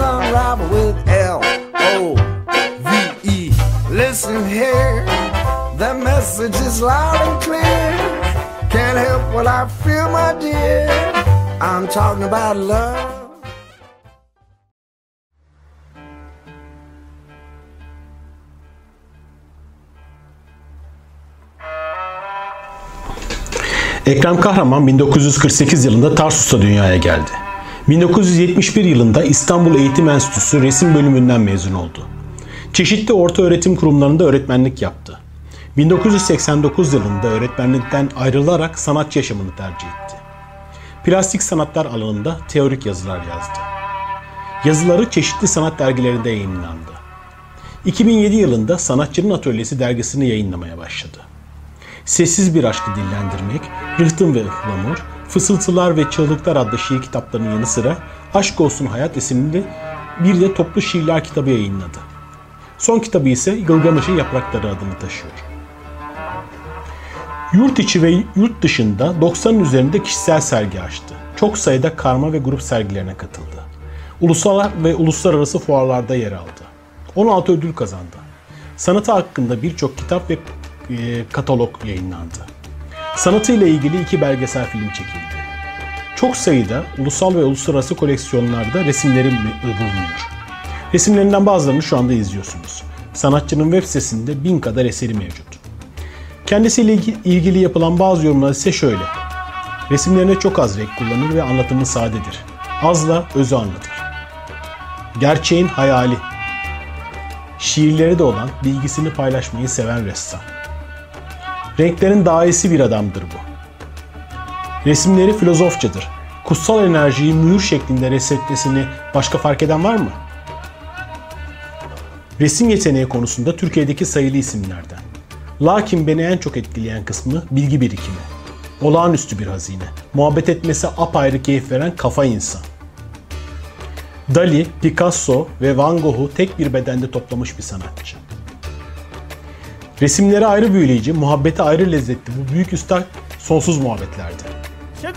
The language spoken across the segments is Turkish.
unravel with L O V E. Listen here, the message is loud and clear. Can't help what I feel, my dear. I'm talking about love. Ekrem Kahraman 1948 yılında Tarsus'ta dünyaya geldi. 1971 yılında İstanbul Eğitim Enstitüsü resim bölümünden mezun oldu. Çeşitli orta öğretim kurumlarında öğretmenlik yaptı. 1989 yılında öğretmenlikten ayrılarak sanatçı yaşamını tercih etti. Plastik sanatlar alanında teorik yazılar yazdı. Yazıları çeşitli sanat dergilerinde yayınlandı. 2007 yılında Sanatçının Atölyesi dergisini yayınlamaya başladı. Sessiz Bir Aşkı Dillendirmek, Rıhtım ve Ihlamur, Fısıltılar ve Çığlıklar adlı şiir kitaplarının yanı sıra Aşk Olsun Hayat isimli bir de toplu şiirler kitabı yayınladı. Son kitabı ise Gılgamış'ın Yaprakları adını taşıyor. Yurt içi ve yurt dışında 90'ın üzerinde kişisel sergi açtı. Çok sayıda karma ve grup sergilerine katıldı. Ulusal ve uluslararası fuarlarda yer aldı. 16 ödül kazandı. Sanatı hakkında birçok kitap ve e, katalog yayınlandı. Sanatıyla ilgili iki belgesel film çekildi. Çok sayıda ulusal ve uluslararası koleksiyonlarda resimleri bulunuyor. Resimlerinden bazılarını şu anda izliyorsunuz. Sanatçının web sitesinde bin kadar eseri mevcut. Kendisiyle ilgili yapılan bazı yorumlar ise şöyle. Resimlerine çok az renk kullanır ve anlatımı sadedir. Azla özü anlatır. Gerçeğin hayali. Şiirleri de olan bilgisini paylaşmayı seven ressam. Renklerin daisi bir adamdır bu. Resimleri filozofçadır. Kutsal enerjiyi mühür şeklinde resmetmesini başka fark eden var mı? Resim yeteneği konusunda Türkiye'deki sayılı isimlerden. Lakin beni en çok etkileyen kısmı bilgi birikimi. Olağanüstü bir hazine. Muhabbet etmesi apayrı keyif veren kafa insan. Dali, Picasso ve Van Gogh'u tek bir bedende toplamış bir sanatçı. Resimleri ayrı büyüleyici, muhabbeti ayrı lezzetli bu büyük üstad sonsuz muhabbetlerdi. چه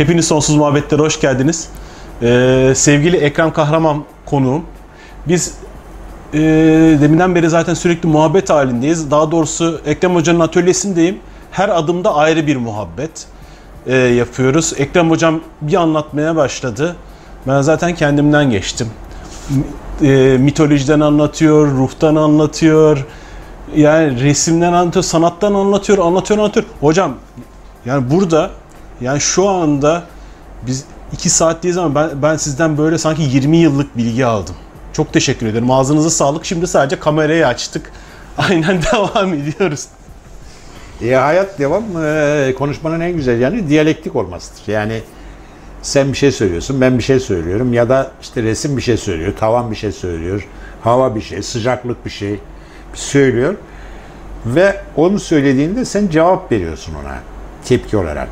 Hepiniz Sonsuz Muhabbetlere hoş geldiniz. Ee, sevgili Ekrem Kahraman konuğum. Biz e, deminden beri zaten sürekli muhabbet halindeyiz. Daha doğrusu Ekrem Hoca'nın atölyesindeyim. Her adımda ayrı bir muhabbet e, yapıyoruz. Ekrem Hocam bir anlatmaya başladı. Ben zaten kendimden geçtim. E, mitolojiden anlatıyor, ruhtan anlatıyor. Yani resimden anlatıyor, sanattan anlatıyor, anlatıyor, anlatıyor. Hocam yani burada yani şu anda biz iki saatteyiz ama ben, ben sizden böyle sanki 20 yıllık bilgi aldım. Çok teşekkür ederim. Ağzınıza sağlık. Şimdi sadece kamerayı açtık. Aynen devam ediyoruz. E, hayat devam. E, konuşmanın en güzel yanı diyalektik olmasıdır. Yani Sen bir şey söylüyorsun, ben bir şey söylüyorum ya da işte resim bir şey söylüyor, tavan bir şey söylüyor, hava bir şey, sıcaklık bir şey söylüyor ve onu söylediğinde sen cevap veriyorsun ona tepki olarak.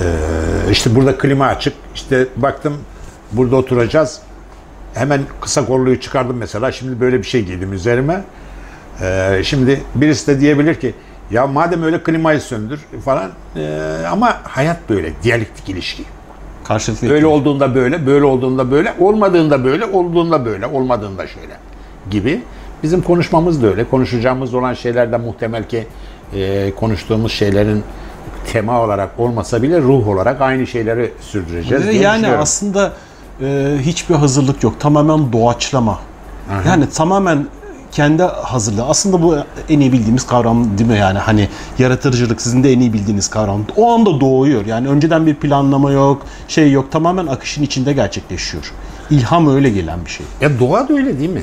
Ee, işte burada klima açık, işte baktım burada oturacağız. Hemen kısa kolluyu çıkardım mesela. Şimdi böyle bir şey giydim üzerime. Ee, şimdi birisi de diyebilir ki ya madem öyle klimayı söndür falan. Ee, ama hayat böyle diyalektik ilişki. Karşılıklı Öyle olduğunda böyle, böyle olduğunda böyle, olmadığında böyle, olduğunda böyle, olmadığında şöyle gibi. Bizim konuşmamız da öyle. Konuşacağımız olan şeyler de muhtemel ki e, konuştuğumuz şeylerin tema olarak olmasa bile ruh olarak aynı şeyleri sürdüreceğiz. Ve diye yani aslında e, hiçbir hazırlık yok. Tamamen doğaçlama. Yani tamamen kendi hazırlığı. Aslında bu en iyi bildiğimiz kavram değil mi? Yani hani yaratıcılık sizin de en iyi bildiğiniz kavram. O anda doğuyor. Yani önceden bir planlama yok, şey yok. Tamamen akışın içinde gerçekleşiyor. İlham öyle gelen bir şey. Ya doğa da öyle değil mi?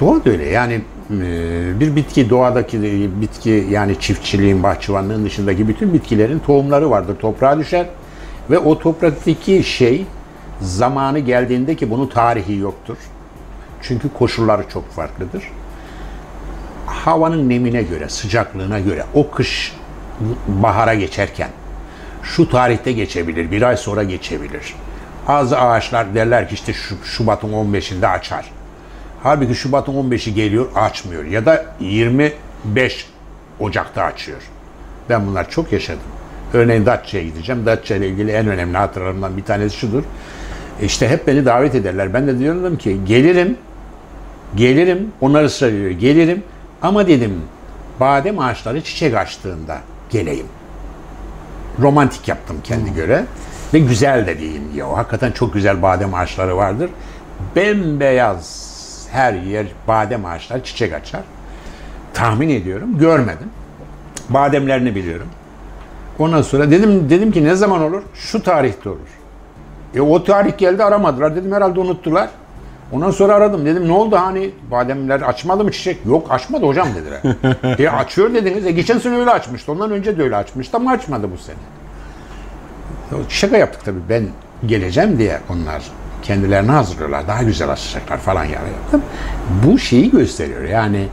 Doğa da öyle. Yani bir bitki doğadaki bitki yani çiftçiliğin, bahçıvanlığın dışındaki bütün bitkilerin tohumları vardır. Toprağa düşer ve o topraktaki şey zamanı geldiğinde ki bunun tarihi yoktur. Çünkü koşulları çok farklıdır. Havanın nemine göre, sıcaklığına göre o kış bahara geçerken şu tarihte geçebilir, bir ay sonra geçebilir. Bazı ağaçlar derler ki işte şu, Şubat'ın 15'inde açar. Halbuki Şubat'ın 15'i geliyor açmıyor ya da 25 Ocak'ta açıyor. Ben bunlar çok yaşadım. Örneğin Datça'ya gideceğim. Datça ile ilgili en önemli hatıralarımdan bir tanesi şudur. İşte hep beni davet ederler. Ben de diyorum ki gelirim, gelirim, onlar ısrar ediyor, gelirim ama dedim badem ağaçları çiçek açtığında geleyim. Romantik yaptım kendi göre ve güzel de diyeyim diye. O hakikaten çok güzel badem ağaçları vardır. Bembeyaz her yer badem ağaçları çiçek açar. Tahmin ediyorum, görmedim. Bademlerini biliyorum. Ondan sonra dedim dedim ki ne zaman olur? Şu tarihte olur. E o tarih geldi aramadılar. Dedim herhalde unuttular. Ondan sonra aradım. Dedim ne oldu hani bademler açmadı mı çiçek? Yok açmadı hocam dediler. e açıyor dediniz. E geçen sene öyle açmıştı. Ondan önce de öyle açmıştı ama açmadı bu sene. Şaka yaptık tabii. Ben geleceğim diye onlar kendilerini hazırlıyorlar. Daha güzel açacaklar falan yani. Bu şeyi gösteriyor. Yani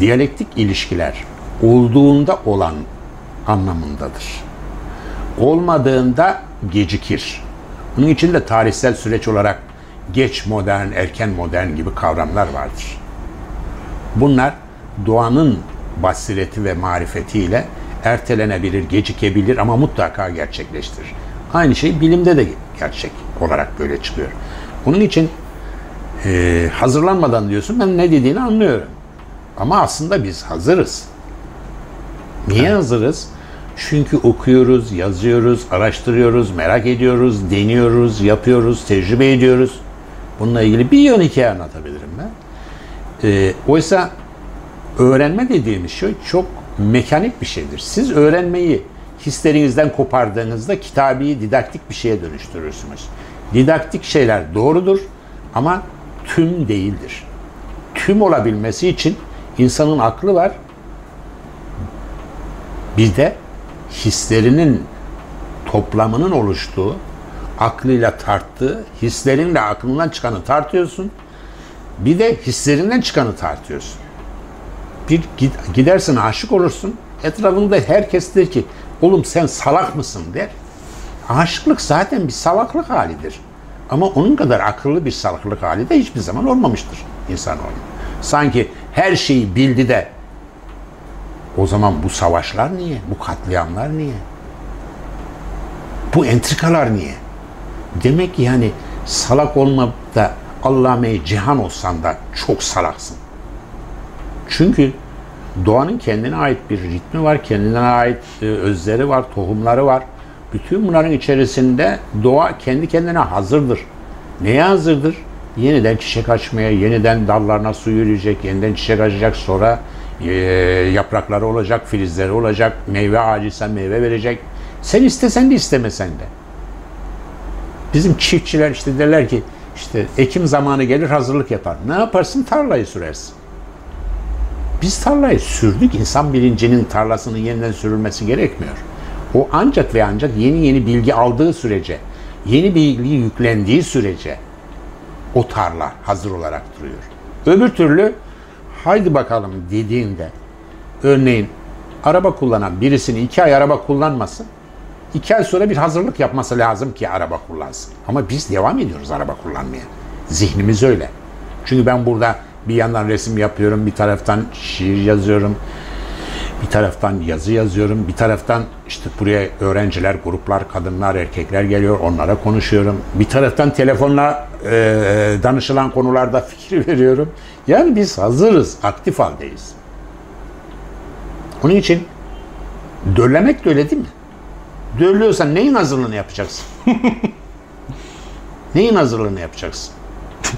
diyalektik ilişkiler olduğunda olan anlamındadır. Olmadığında gecikir. Bunun için de tarihsel süreç olarak geç modern, erken modern gibi kavramlar vardır. Bunlar doğanın basireti ve marifetiyle ertelenebilir, gecikebilir ama mutlaka gerçekleştirir. Aynı şey bilimde de gerçek olarak böyle çıkıyor. Bunun için e, hazırlanmadan diyorsun ben ne dediğini anlıyorum. Ama aslında biz hazırız. Niye hazırız? Çünkü okuyoruz, yazıyoruz, araştırıyoruz, merak ediyoruz, deniyoruz, yapıyoruz, tecrübe ediyoruz. Bununla ilgili bir yön hikaye anlatabilirim ben. Ee, oysa öğrenme dediğimiz şey çok mekanik bir şeydir. Siz öğrenmeyi hislerinizden kopardığınızda kitabi, didaktik bir şeye dönüştürürsünüz. Didaktik şeyler doğrudur ama tüm değildir. Tüm olabilmesi için insanın aklı var, bir de hislerinin toplamının oluştuğu, aklıyla tarttığı, hislerinle aklından çıkanı tartıyorsun. Bir de hislerinden çıkanı tartıyorsun. Bir gid- gidersin aşık olursun. Etrafında herkes der ki oğlum sen salak mısın der. Aşıklık zaten bir salaklık halidir. Ama onun kadar akıllı bir salaklık hali de hiçbir zaman olmamıştır insanoğlu. Sanki her şeyi bildi de o zaman bu savaşlar niye? Bu katliamlar niye? Bu entrikalar niye? Demek ki yani salak olmayıp da Allame cihan olsan da çok salaksın. Çünkü doğanın kendine ait bir ritmi var, kendine ait e, özleri var, tohumları var. Bütün bunların içerisinde doğa kendi kendine hazırdır. Neye hazırdır? Yeniden çiçek açmaya, yeniden dallarına su yürüyecek, yeniden çiçek açacak, sonra e, yaprakları olacak, filizleri olacak, meyve ağacıysa meyve verecek. Sen istesen de istemesen de. Bizim çiftçiler işte derler ki işte ekim zamanı gelir hazırlık yapar. Ne yaparsın? Tarlayı sürersin. Biz tarlayı sürdük. İnsan bilincinin tarlasının yeniden sürülmesi gerekmiyor. O ancak ve ancak yeni yeni bilgi aldığı sürece, yeni bilgi yüklendiği sürece o tarla hazır olarak duruyor. Öbür türlü haydi bakalım dediğinde örneğin araba kullanan birisini iki ay araba kullanmasın. iki ay sonra bir hazırlık yapması lazım ki araba kullansın. Ama biz devam ediyoruz araba kullanmaya. Zihnimiz öyle. Çünkü ben burada bir yandan resim yapıyorum, bir taraftan şiir yazıyorum, bir taraftan yazı yazıyorum, bir taraftan işte buraya öğrenciler, gruplar, kadınlar, erkekler geliyor, onlara konuşuyorum. Bir taraftan telefonla e, danışılan konularda fikir veriyorum. Yani biz hazırız, aktif haldeyiz. Onun için döllemek de öyle değil mi? Döllüyorsan neyin hazırlığını yapacaksın? neyin hazırlığını yapacaksın?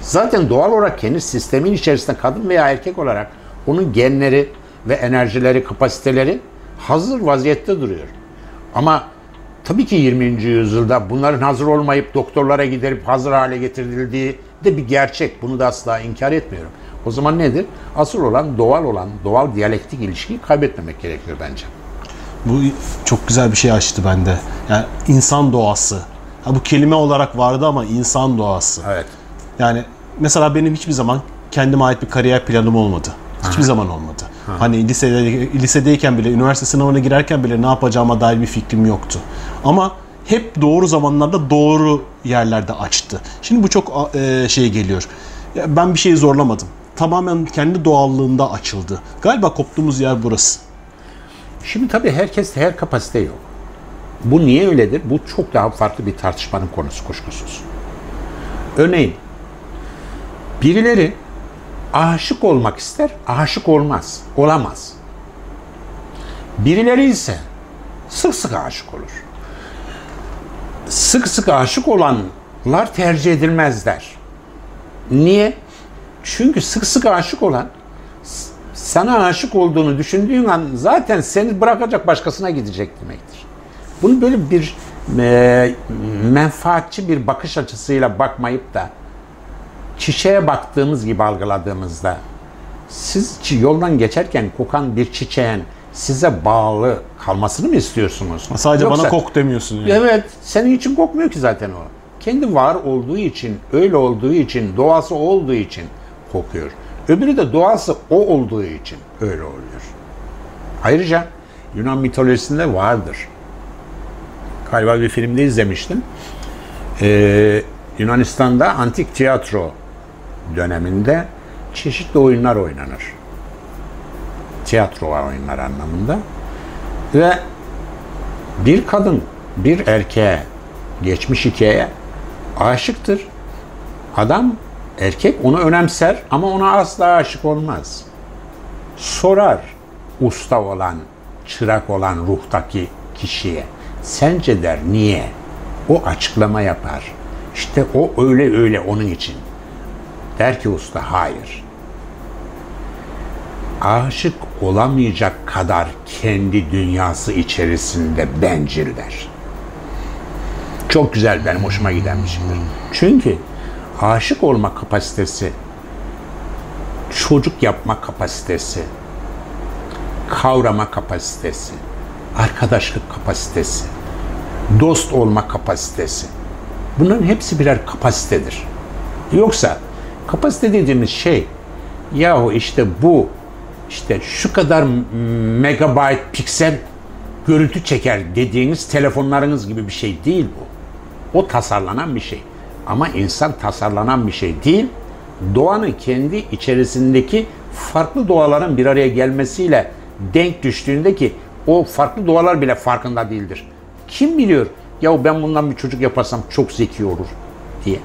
Zaten doğal olarak kendi sistemin içerisinde kadın veya erkek olarak onun genleri ve enerjileri, kapasiteleri hazır vaziyette duruyor. Ama tabii ki 20. yüzyılda bunların hazır olmayıp doktorlara giderip hazır hale getirildiği de bir gerçek. Bunu da asla inkar etmiyorum. O zaman nedir? Asıl olan doğal olan, doğal diyalektik ilişkiyi kaybetmemek gerekiyor bence. Bu çok güzel bir şey açtı bende. Yani insan doğası. Ha bu kelime olarak vardı ama insan doğası. Evet. Yani mesela benim hiçbir zaman kendime ait bir kariyer planım olmadı. Hiçbir zaman olmadı. Hani lisede, lisedeyken bile, üniversite sınavına girerken bile ne yapacağıma dair bir fikrim yoktu. Ama hep doğru zamanlarda doğru yerlerde açtı. Şimdi bu çok e, şey geliyor. Ben bir şeyi zorlamadım. Tamamen kendi doğallığında açıldı. Galiba koptuğumuz yer burası. Şimdi tabii herkes her kapasite yok. Bu niye öyledir? Bu çok daha farklı bir tartışmanın konusu kuşkusuz. Örneğin birileri aşık olmak ister, aşık olmaz, olamaz. Birileri ise sık sık aşık olur. Sık sık aşık olanlar tercih edilmezler. Niye? Çünkü sık sık aşık olan sana aşık olduğunu düşündüğün an zaten seni bırakacak başkasına gidecek demektir. Bunu böyle bir e, menfaatçi bir bakış açısıyla bakmayıp da çiçeğe baktığımız gibi algıladığımızda siz yoldan geçerken kokan bir çiçeğin size bağlı kalmasını mı istiyorsunuz? Sadece bana Yoksa- kok demiyorsun. Yani. Evet, senin için kokmuyor ki zaten o. Kendi var olduğu için, öyle olduğu için, doğası olduğu için kokuyor. Öbürü de doğası o olduğu için öyle oluyor. Ayrıca Yunan mitolojisinde vardır. Galiba bir filmde izlemiştim. Ee, Yunanistan'da antik tiyatro döneminde çeşitli oyunlar oynanır. Tiyatro oyunlar anlamında. Ve bir kadın bir erkeğe geçmiş hikaye aşıktır. Adam erkek onu önemser ama ona asla aşık olmaz. Sorar usta olan, çırak olan ruhtaki kişiye. Sence der niye? O açıklama yapar. İşte o öyle öyle onun için. Der ki usta hayır. Aşık olamayacak kadar kendi dünyası içerisinde bencildir. Çok güzel benim hoşuma giden bir şeydir. Çünkü aşık olma kapasitesi, çocuk yapma kapasitesi, kavrama kapasitesi, arkadaşlık kapasitesi, dost olma kapasitesi. Bunların hepsi birer kapasitedir. Yoksa kapasite dediğimiz şey yahu işte bu işte şu kadar megabayt piksel görüntü çeker dediğiniz telefonlarınız gibi bir şey değil bu. O tasarlanan bir şey. Ama insan tasarlanan bir şey değil. Doğanın kendi içerisindeki farklı doğaların bir araya gelmesiyle denk düştüğünde ki o farklı doğalar bile farkında değildir. Kim biliyor ya ben bundan bir çocuk yaparsam çok zeki olur diye.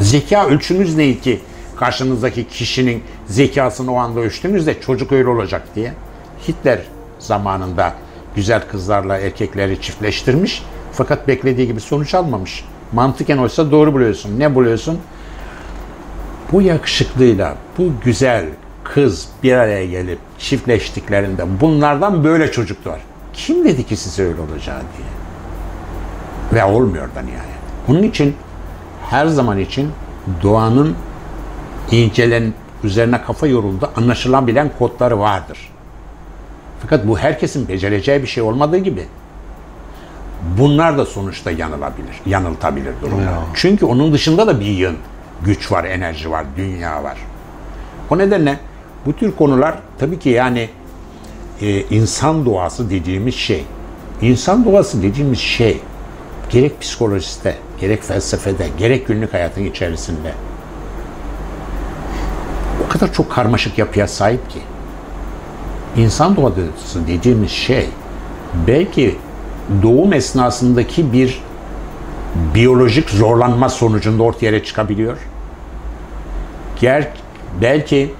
Zeka ölçünüz neydi ki karşınızdaki kişinin zekasını o anda ölçtüğünüzde çocuk öyle olacak diye. Hitler zamanında güzel kızlarla erkekleri çiftleştirmiş fakat beklediği gibi sonuç almamış. Mantıken oysa doğru buluyorsun. Ne buluyorsun? Bu yakışıklıyla bu güzel kız bir araya gelip çiftleştiklerinde bunlardan böyle çocuk var. Kim dedi ki size öyle olacağı diye. Ve olmuyor da nihayet. Bunun için her zaman için doğanın incelen üzerine kafa yoruldu, anlaşılan bilen kodları vardır. Fakat bu herkesin becereceği bir şey olmadığı gibi bunlar da sonuçta yanılabilir, yanıltabilir durumlar. Çünkü onun dışında da bir yığın güç var, enerji var, dünya var. O nedenle bu tür konular tabii ki yani e, insan doğası dediğimiz şey, insan doğası dediğimiz şey gerek psikolojide, gerek felsefede, gerek günlük hayatın içerisinde o kadar çok karmaşık yapıya sahip ki insan doğası dediğimiz şey belki doğum esnasındaki bir biyolojik zorlanma sonucunda ortaya çıkabiliyor. Ger belki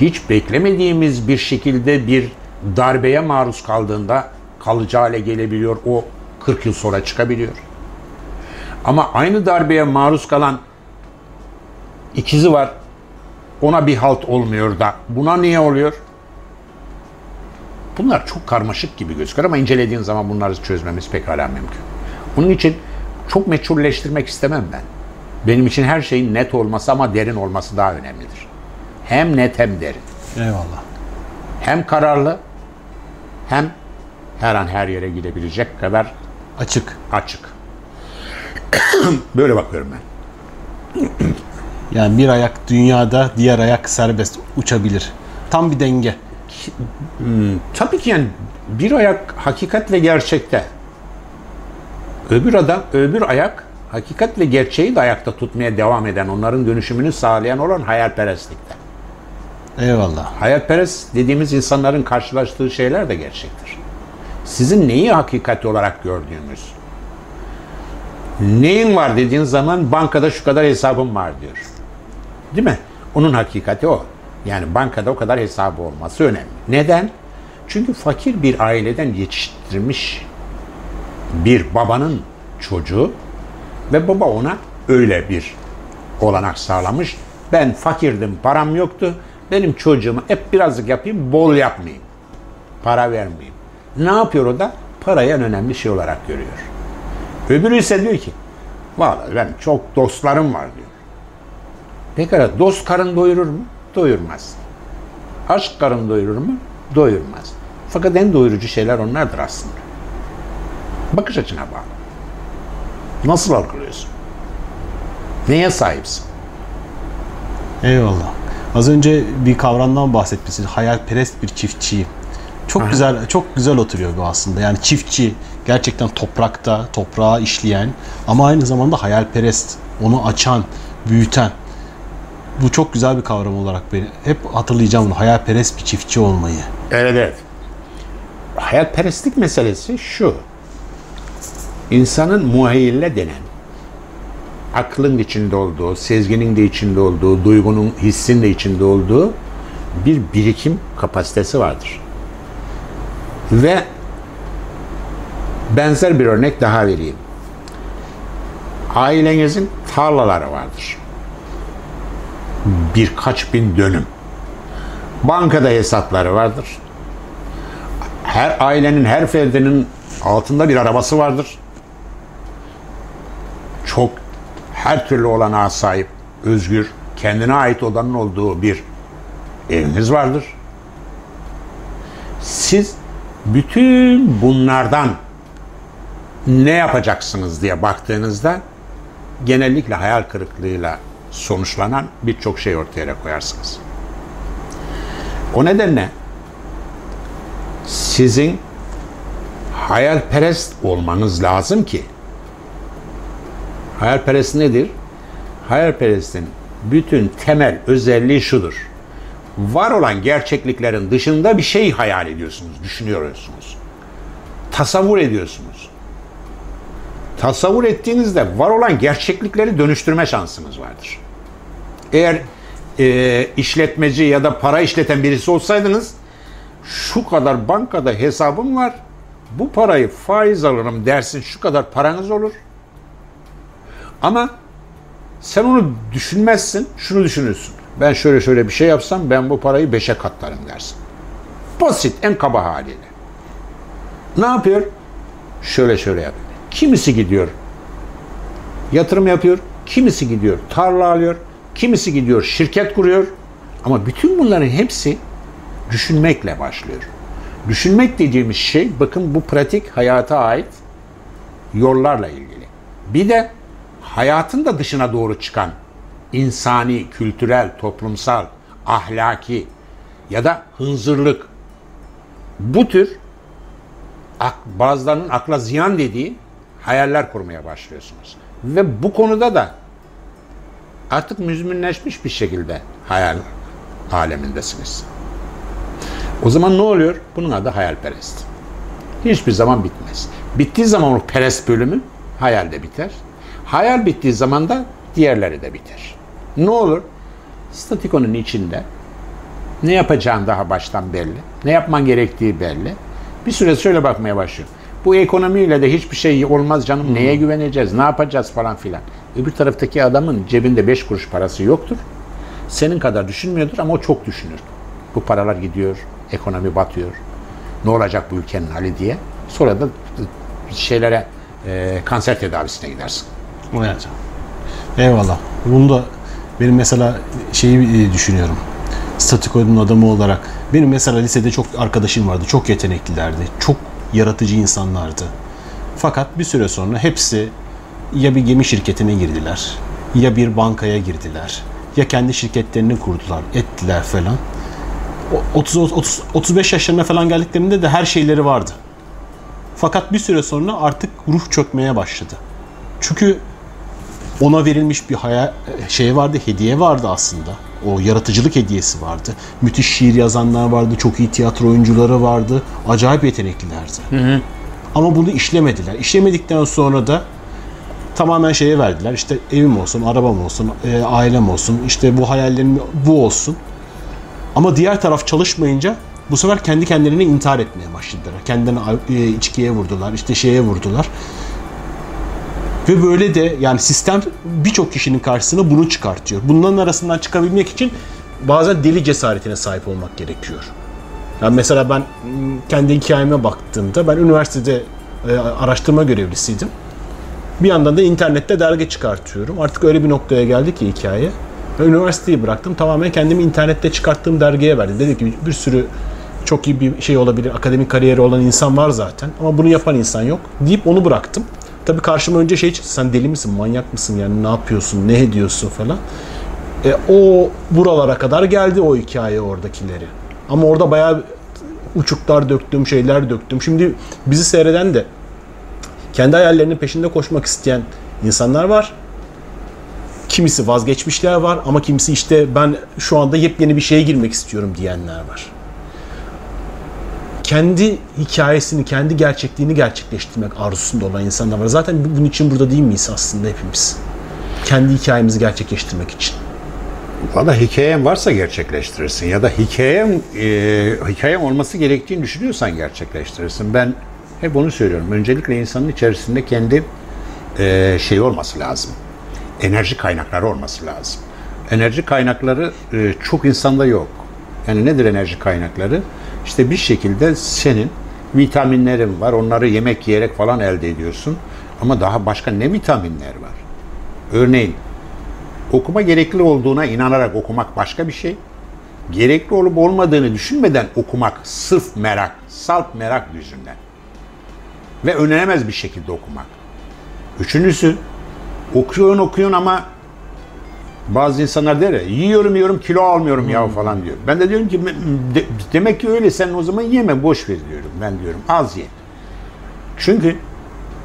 hiç beklemediğimiz bir şekilde bir darbeye maruz kaldığında kalıcı hale gelebiliyor. O 40 yıl sonra çıkabiliyor. Ama aynı darbeye maruz kalan ikizi var. Ona bir halt olmuyor da. Buna niye oluyor? Bunlar çok karmaşık gibi gözüküyor ama incelediğin zaman bunları çözmemiz pekala mümkün. Onun için çok meçhulleştirmek istemem ben. Benim için her şeyin net olması ama derin olması daha önemlidir. Hem net hem derin. Eyvallah. Hem kararlı hem her an her yere gidebilecek kadar Açık. açık. Böyle bakıyorum ben. Yani bir ayak dünyada, diğer ayak serbest uçabilir. Tam bir denge. Tabii ki yani bir ayak hakikat ve gerçekte. Öbür adam, öbür ayak hakikat ve gerçeği de ayakta tutmaya devam eden, onların dönüşümünü sağlayan olan hayalperestlikte. Eyvallah. Hayalperest dediğimiz insanların karşılaştığı şeyler de gerçektir. Sizin neyi hakikat olarak gördüğünüz, neyin var dediğin zaman bankada şu kadar hesabım var diyor. Değil mi? Onun hakikati o. Yani bankada o kadar hesabı olması önemli. Neden? Çünkü fakir bir aileden yetiştirilmiş bir babanın çocuğu ve baba ona öyle bir olanak sağlamış. Ben fakirdim, param yoktu. Benim çocuğumu hep birazcık yapayım, bol yapmayayım. Para vermeyeyim. Ne yapıyor o da? Parayı en önemli şey olarak görüyor. Öbürü ise diyor ki, vallahi ben çok dostlarım var diyor. Pekala dost karın doyurur mu? Doyurmaz. Aşk karın doyurur mu? Doyurmaz. Fakat en doyurucu şeyler onlardır aslında. Bakış açına bağlı. Nasıl algılıyorsun? Neye sahipsin? Eyvallah. Az önce bir kavramdan bahsetmişsin. Hayalperest bir çiftçiyim. Çok güzel çok güzel oturuyor bu aslında. Yani çiftçi gerçekten toprakta, toprağa işleyen ama aynı zamanda hayalperest, onu açan, büyüten. Bu çok güzel bir kavram olarak beni hep hatırlayacağım bunu. Hayalperest bir çiftçi olmayı. Evet evet. Hayalperestlik meselesi şu. İnsanın muhayyile denen, aklın içinde olduğu, sezginin de içinde olduğu, duygunun, hissin de içinde olduğu bir birikim kapasitesi vardır. Ve benzer bir örnek daha vereyim. Ailenizin tarlaları vardır. Birkaç bin dönüm. Bankada hesapları vardır. Her ailenin, her ferdinin altında bir arabası vardır. Çok her türlü olanağa sahip, özgür, kendine ait odanın olduğu bir eviniz vardır. Siz bütün bunlardan ne yapacaksınız diye baktığınızda genellikle hayal kırıklığıyla sonuçlanan birçok şey ortaya koyarsınız. O nedenle sizin hayalperest olmanız lazım ki hayalperest nedir? Hayalperestin bütün temel özelliği şudur. Var olan gerçekliklerin dışında bir şey hayal ediyorsunuz, düşünüyorsunuz. Tasavvur ediyorsunuz. Tasavvur ettiğinizde var olan gerçeklikleri dönüştürme şansınız vardır. Eğer e, işletmeci ya da para işleten birisi olsaydınız şu kadar bankada hesabım var. Bu parayı faiz alırım dersin şu kadar paranız olur. Ama sen onu düşünmezsin, şunu düşünürsün. Ben şöyle şöyle bir şey yapsam ben bu parayı beşe katlarım dersin. Basit, en kaba haliyle. Ne yapıyor? Şöyle şöyle yapıyor. Kimisi gidiyor, yatırım yapıyor. Kimisi gidiyor, tarla alıyor. Kimisi gidiyor, şirket kuruyor. Ama bütün bunların hepsi düşünmekle başlıyor. Düşünmek dediğimiz şey bakın bu pratik hayata ait yollarla ilgili. Bir de hayatın da dışına doğru çıkan insani, kültürel, toplumsal, ahlaki ya da hınzırlık bu tür bazılarının akla ziyan dediği hayaller kurmaya başlıyorsunuz. Ve bu konuda da artık müzminleşmiş bir şekilde hayal alemindesiniz. O zaman ne oluyor? Bunun adı hayalperest. Hiçbir zaman bitmez. Bittiği zaman o perest bölümü hayal de biter. Hayal bittiği zaman da diğerleri de biter. Ne olur? Statikonun içinde ne yapacağın daha baştan belli. Ne yapman gerektiği belli. Bir süre şöyle bakmaya başlıyor. Bu ekonomiyle de hiçbir şey olmaz canım. Neye güveneceğiz? Ne yapacağız falan filan. Öbür taraftaki adamın cebinde 5 kuruş parası yoktur. Senin kadar düşünmüyordur ama o çok düşünür. Bu paralar gidiyor, ekonomi batıyor. Ne olacak bu ülkenin hali diye. Sonra da şeylere e, kanser tedavisine gidersin. Evet. Eyvallah. Bunu da benim mesela şeyi e, düşünüyorum. Statiko'nun adamı olarak benim mesela lisede çok arkadaşım vardı. Çok yeteneklilerdi. Çok yaratıcı insanlardı. Fakat bir süre sonra hepsi ya bir gemi şirketine girdiler, ya bir bankaya girdiler, ya kendi şirketlerini kurdular, ettiler falan. O- 30 30 35 yaşlarına falan geldiklerinde de her şeyleri vardı. Fakat bir süre sonra artık ruh çökmeye başladı. Çünkü ona verilmiş bir hayal şey vardı, hediye vardı aslında. O yaratıcılık hediyesi vardı. Müthiş şiir yazanlar vardı, çok iyi tiyatro oyuncuları vardı. Acayip yeteneklilerdi. Ama bunu işlemediler. İşlemedikten sonra da tamamen şeye verdiler. İşte evim olsun, arabam olsun, e, ailem olsun, işte bu hayallerim bu olsun. Ama diğer taraf çalışmayınca bu sefer kendi kendilerine intihar etmeye başladılar. Kendilerini e, içkiye vurdular, işte şeye vurdular. Ve böyle de yani sistem birçok kişinin karşısına bunu çıkartıyor. Bunların arasından çıkabilmek için bazen deli cesaretine sahip olmak gerekiyor. Yani mesela ben m, kendi hikayeme baktığımda ben üniversitede e, araştırma görevlisiydim. Bir yandan da internette dergi çıkartıyorum. Artık öyle bir noktaya geldi ki hikaye. Ve üniversiteyi bıraktım. Tamamen kendimi internette çıkarttığım dergiye verdim. Dedi ki bir sürü çok iyi bir şey olabilir. Akademik kariyeri olan insan var zaten. Ama bunu yapan insan yok. Deyip onu bıraktım. Tabii karşıma önce şey çıktı. Sen deli misin? Manyak mısın? Yani ne yapıyorsun? Ne ediyorsun falan. E, o buralara kadar geldi o hikaye oradakileri. Ama orada bayağı uçuklar döktüm, şeyler döktüm. Şimdi bizi seyreden de kendi hayallerinin peşinde koşmak isteyen insanlar var. Kimisi vazgeçmişler var ama kimisi işte ben şu anda yepyeni bir şeye girmek istiyorum diyenler var. Kendi hikayesini, kendi gerçekliğini gerçekleştirmek arzusunda olan insanlar var. Zaten bunun için burada değil miyiz aslında hepimiz? Kendi hikayemizi gerçekleştirmek için. Valla hikayen varsa gerçekleştirirsin ya da hikayen e, hikayen olması gerektiğini düşünüyorsan gerçekleştirirsin. Ben hep onu söylüyorum. Öncelikle insanın içerisinde kendi e, şey olması lazım. Enerji kaynakları olması lazım. Enerji kaynakları e, çok insanda yok. Yani nedir enerji kaynakları? İşte bir şekilde senin vitaminlerin var. Onları yemek yiyerek falan elde ediyorsun. Ama daha başka ne vitaminler var? Örneğin okuma gerekli olduğuna inanarak okumak başka bir şey. Gerekli olup olmadığını düşünmeden okumak sırf merak, salt merak yüzünden. Ve önlenemez bir şekilde okumak. Üçüncüsü, okuyorsun okuyorsun ama bazı insanlar der ya, yiyorum yiyorum kilo almıyorum ya falan diyor. Ben de diyorum ki de- demek ki öyle sen o zaman yeme boş ver diyorum ben diyorum az ye. Çünkü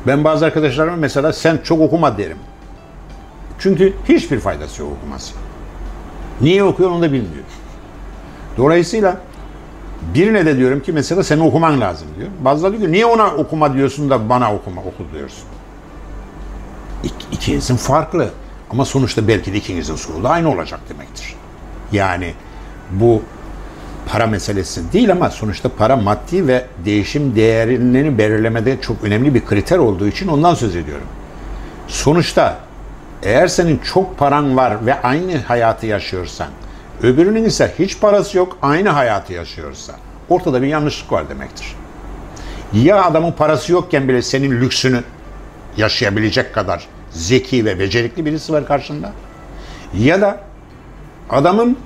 ben bazı arkadaşlarıma mesela sen çok okuma derim. Çünkü hiçbir faydası yok okuması. Niye okuyor onu da bilmiyor. Dolayısıyla birine de diyorum ki mesela senin okuman lazım diyor. Bazıları diyor ki niye ona okuma diyorsun da bana okuma oku diyorsun. İk, ikinizin farklı. Ama sonuçta belki de ikinizin sonu da aynı olacak demektir. Yani bu para meselesi değil ama sonuçta para maddi ve değişim değerini belirlemede çok önemli bir kriter olduğu için ondan söz ediyorum. Sonuçta eğer senin çok paran var ve aynı hayatı yaşıyorsan, öbürünün ise hiç parası yok, aynı hayatı yaşıyorsa, ortada bir yanlışlık var demektir. Ya adamın parası yokken bile senin lüksünü yaşayabilecek kadar zeki ve becerikli birisi var karşında. Ya da adamın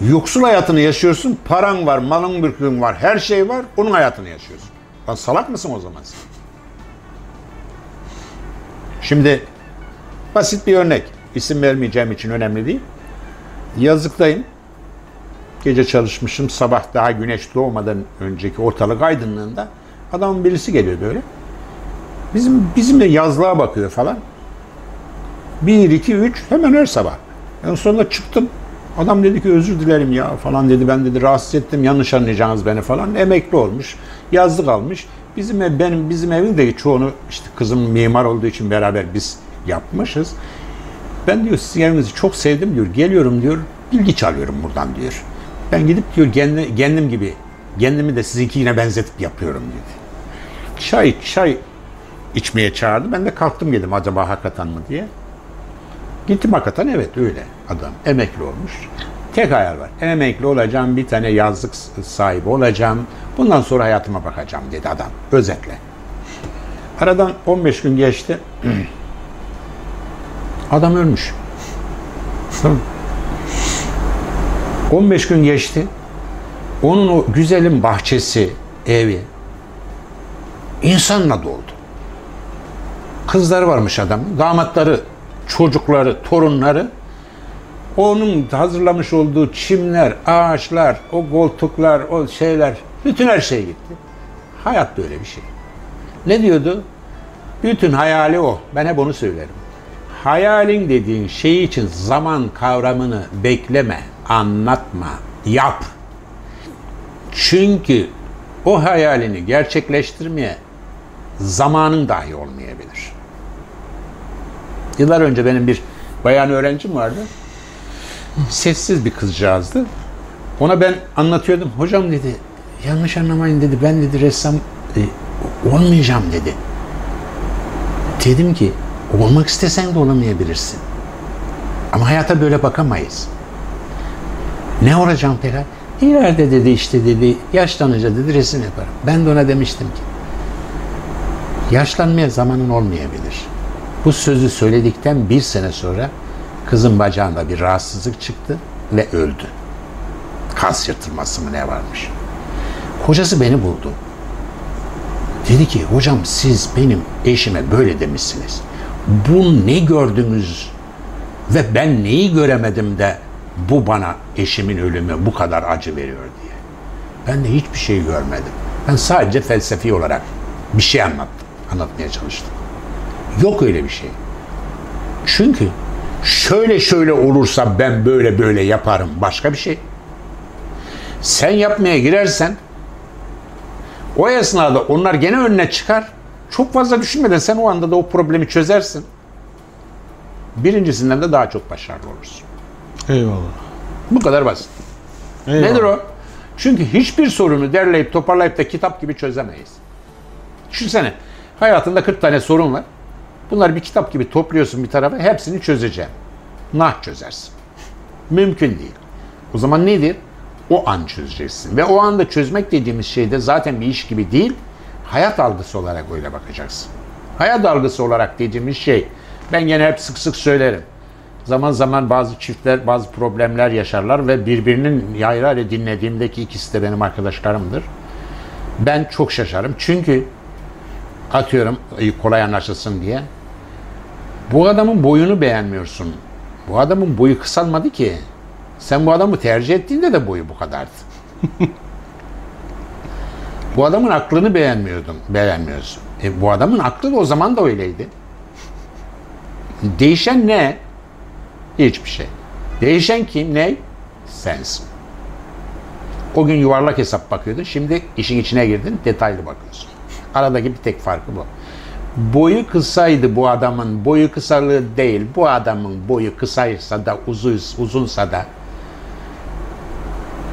Yoksul hayatını yaşıyorsun. Paran var, malın mülkün var, her şey var. Onun hayatını yaşıyorsun. Lan salak mısın o zaman sen? Şimdi basit bir örnek. İsim vermeyeceğim için önemli değil. Yazlıktayım. Gece çalışmışım. Sabah daha güneş doğmadan önceki ortalık aydınlığında adamın birisi geliyor böyle. Bizim bizimle yazlığa bakıyor falan. 1, 2, 3 hemen her sabah. En sonunda çıktım. Adam dedi ki özür dilerim ya falan dedi. Ben dedi rahatsız ettim yanlış anlayacağınız beni falan. Emekli olmuş. Yazlık almış. Bizim ev, benim bizim evin de çoğunu işte kızım mimar olduğu için beraber biz yapmışız. Ben diyor sizin evinizi çok sevdim diyor. Geliyorum diyor. Bilgi çalıyorum buradan diyor. Ben gidip diyor kendi, kendim gibi kendimi de sizinkine benzetip yapıyorum dedi. Çay çay içmeye çağırdı. Ben de kalktım dedim acaba hakikaten mi diye. Gittim hakikaten evet öyle adam. Emekli olmuş. Tek hayal var. Emekli olacağım, bir tane yazlık sahibi olacağım. Bundan sonra hayatıma bakacağım dedi adam. Özetle. Aradan 15 gün geçti. Adam ölmüş. 15 gün geçti. Onun o güzelim bahçesi, evi insanla doldu. Kızları varmış adamın, damatları, çocukları, torunları. Onun hazırlamış olduğu çimler, ağaçlar, o koltuklar, o şeyler, bütün her şey gitti. Hayat böyle bir şey. Ne diyordu? Bütün hayali o. Ben hep onu söylerim. Hayalin dediğin şey için zaman kavramını bekleme, anlatma, yap. Çünkü o hayalini gerçekleştirmeye zamanın dahi olmayabilir. Yıllar önce benim bir bayan öğrencim vardı. Sessiz bir kızcağızdı. Ona ben anlatıyordum. Hocam dedi, yanlış anlamayın dedi. Ben dedi ressam e, olmayacağım dedi. Dedim ki, olmak istesen de olamayabilirsin. Ama hayata böyle bakamayız. Ne olacağım peki? İleride dedi işte dedi, yaşlanınca dedi resim yaparım. Ben de ona demiştim ki, yaşlanmaya zamanın olmayabilir. Bu sözü söyledikten bir sene sonra kızın bacağında bir rahatsızlık çıktı ve öldü. Kas yırtılması mı ne varmış. Kocası beni buldu. Dedi ki hocam siz benim eşime böyle demişsiniz. Bu ne gördünüz ve ben neyi göremedim de bu bana eşimin ölümü bu kadar acı veriyor diye. Ben de hiçbir şey görmedim. Ben sadece felsefi olarak bir şey anlattım. Anlatmaya çalıştım. Yok öyle bir şey. Çünkü şöyle şöyle olursa ben böyle böyle yaparım başka bir şey. Sen yapmaya girersen o esnada onlar gene önüne çıkar. Çok fazla düşünmeden sen o anda da o problemi çözersin. Birincisinden de daha çok başarılı olursun. Eyvallah. Bu kadar basit. Eyvallah. Nedir o? Çünkü hiçbir sorunu derleyip toparlayıp da kitap gibi çözemeyiz. Düşünsene hayatında 40 tane sorun var. Bunları bir kitap gibi topluyorsun bir tarafa hepsini çözeceksin. Nah çözersin. Mümkün değil. O zaman nedir? O an çözeceksin. Ve o anda çözmek dediğimiz şey de zaten bir iş gibi değil, hayat algısı olarak öyle bakacaksın. Hayat algısı olarak dediğimiz şey, ben gene hep sık sık söylerim. Zaman zaman bazı çiftler bazı problemler yaşarlar ve birbirinin yayrayla dinlediğimdeki ikisi de benim arkadaşlarımdır. Ben çok şaşarım. Çünkü atıyorum kolay anlaşılsın diye. Bu adamın boyunu beğenmiyorsun. Bu adamın boyu kısalmadı ki. Sen bu adamı tercih ettiğinde de boyu bu kadardı. bu adamın aklını beğenmiyordun, beğenmiyorsun. E, bu adamın aklı da o zaman da öyleydi. Değişen ne? Hiçbir şey. Değişen kim? Ne? Sensin. O gün yuvarlak hesap bakıyordun. Şimdi işin içine girdin. Detaylı bakıyorsun. Aradaki bir tek farkı bu. Boyu kısaydı bu adamın. Boyu kısalığı değil. Bu adamın boyu kısaysa da uzun, uzunsa da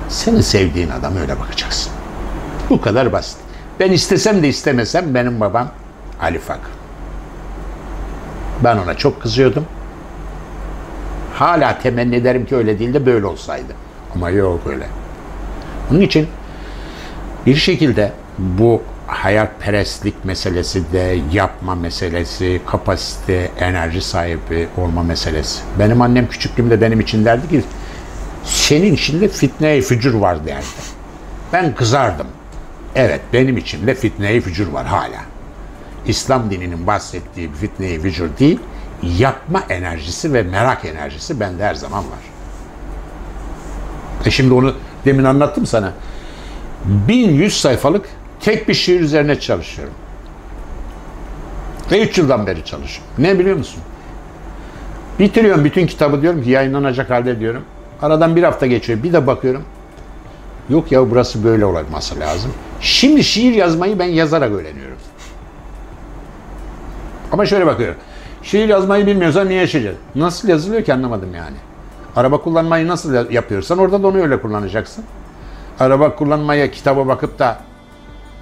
senin sevdiğin adam öyle bakacaksın. Bu kadar basit. Ben istesem de istemesem benim babam Ali Fakr. Ben ona çok kızıyordum. Hala temenni ederim ki öyle değil de böyle olsaydı. Ama yok öyle. Onun için bir şekilde bu hayalperestlik meselesi de yapma meselesi, kapasite, enerji sahibi olma meselesi. Benim annem küçüklüğümde benim için derdi ki Senin içinde fitne-i fücur var derdi. Ben kızardım. Evet benim içimde fitne-i fücur var hala. İslam dininin bahsettiği fitne-i fücur değil, yapma enerjisi ve merak enerjisi bende her zaman var. E şimdi onu demin anlattım sana. 1100 sayfalık tek bir şiir üzerine çalışıyorum. Ve 3 yıldan beri çalışıyorum. Ne biliyor musun? Bitiriyorum bütün kitabı diyorum ki yayınlanacak halde diyorum. Aradan bir hafta geçiyor. Bir de bakıyorum. Yok ya burası böyle olması lazım. Şimdi şiir yazmayı ben yazarak öğreniyorum. Ama şöyle bakıyorum. Şiir yazmayı bilmiyorsan niye yaşayacaksın? Nasıl yazılıyor ki anlamadım yani. Araba kullanmayı nasıl yapıyorsan orada da onu öyle kullanacaksın. Araba kullanmaya kitaba bakıp da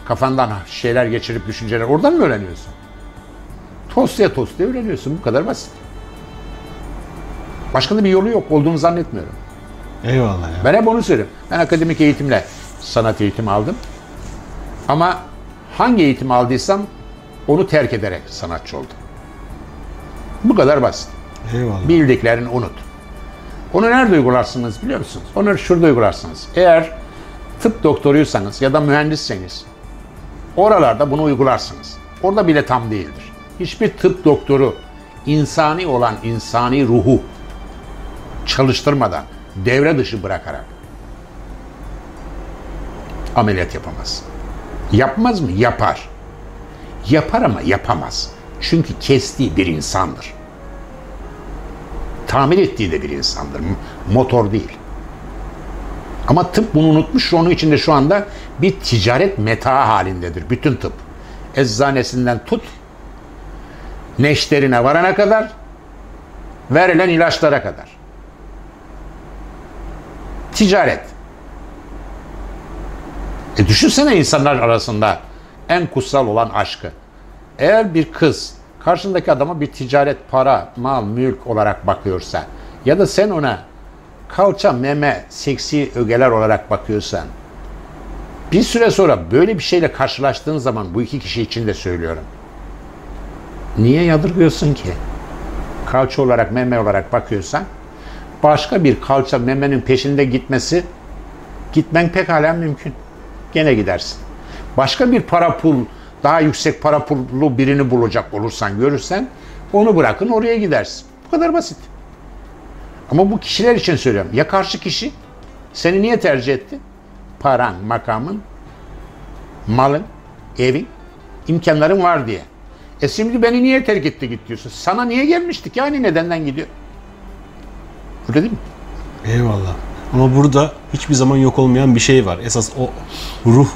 kafandan şeyler geçirip düşünceler oradan mı öğreniyorsun? Tostuya tostuya öğreniyorsun. Bu kadar basit. Başka da bir yolu yok. Olduğunu zannetmiyorum. Eyvallah ya. Ben hep onu söylüyorum. Ben akademik eğitimle sanat eğitimi aldım. Ama hangi eğitim aldıysam onu terk ederek sanatçı oldum. Bu kadar basit. Eyvallah. Bildiklerini unut. Onu nerede uygularsınız biliyor musunuz? Onu şurada uygularsınız. Eğer tıp doktoruysanız ya da mühendisseniz oralarda bunu uygularsınız. Orada bile tam değildir. Hiçbir tıp doktoru insani olan insani ruhu çalıştırmadan, devre dışı bırakarak ameliyat yapamaz. Yapmaz mı? Yapar. Yapar ama yapamaz. Çünkü kestiği bir insandır. Tamir ettiği de bir insandır. Motor değil. Ama tıp bunu unutmuş. Onun içinde şu anda bir ticaret meta halindedir. Bütün tıp. Eczanesinden tut, neşterine varana kadar, verilen ilaçlara kadar. Ticaret. E düşünsene insanlar arasında en kutsal olan aşkı. Eğer bir kız karşındaki adama bir ticaret, para, mal, mülk olarak bakıyorsa ya da sen ona kalça, meme, seksi ögeler olarak bakıyorsan bir süre sonra böyle bir şeyle karşılaştığın zaman bu iki kişi için de söylüyorum. Niye yadırgıyorsun ki? Kalça olarak, meme olarak bakıyorsan başka bir kalça, memenin peşinde gitmesi gitmen pekala mümkün. Gene gidersin. Başka bir para pul, daha yüksek para pullu birini bulacak olursan, görürsen onu bırakın oraya gidersin. Bu kadar basit. Ama bu kişiler için söylüyorum. Ya karşı kişi seni niye tercih etti? Paran, makamın, malın, evin, imkanların var diye. E şimdi beni niye terk etti git diyorsun. Sana niye gelmiştik yani nedenden gidiyor. Öyle değil mi? Eyvallah. Ama burada hiçbir zaman yok olmayan bir şey var. Esas o ruh.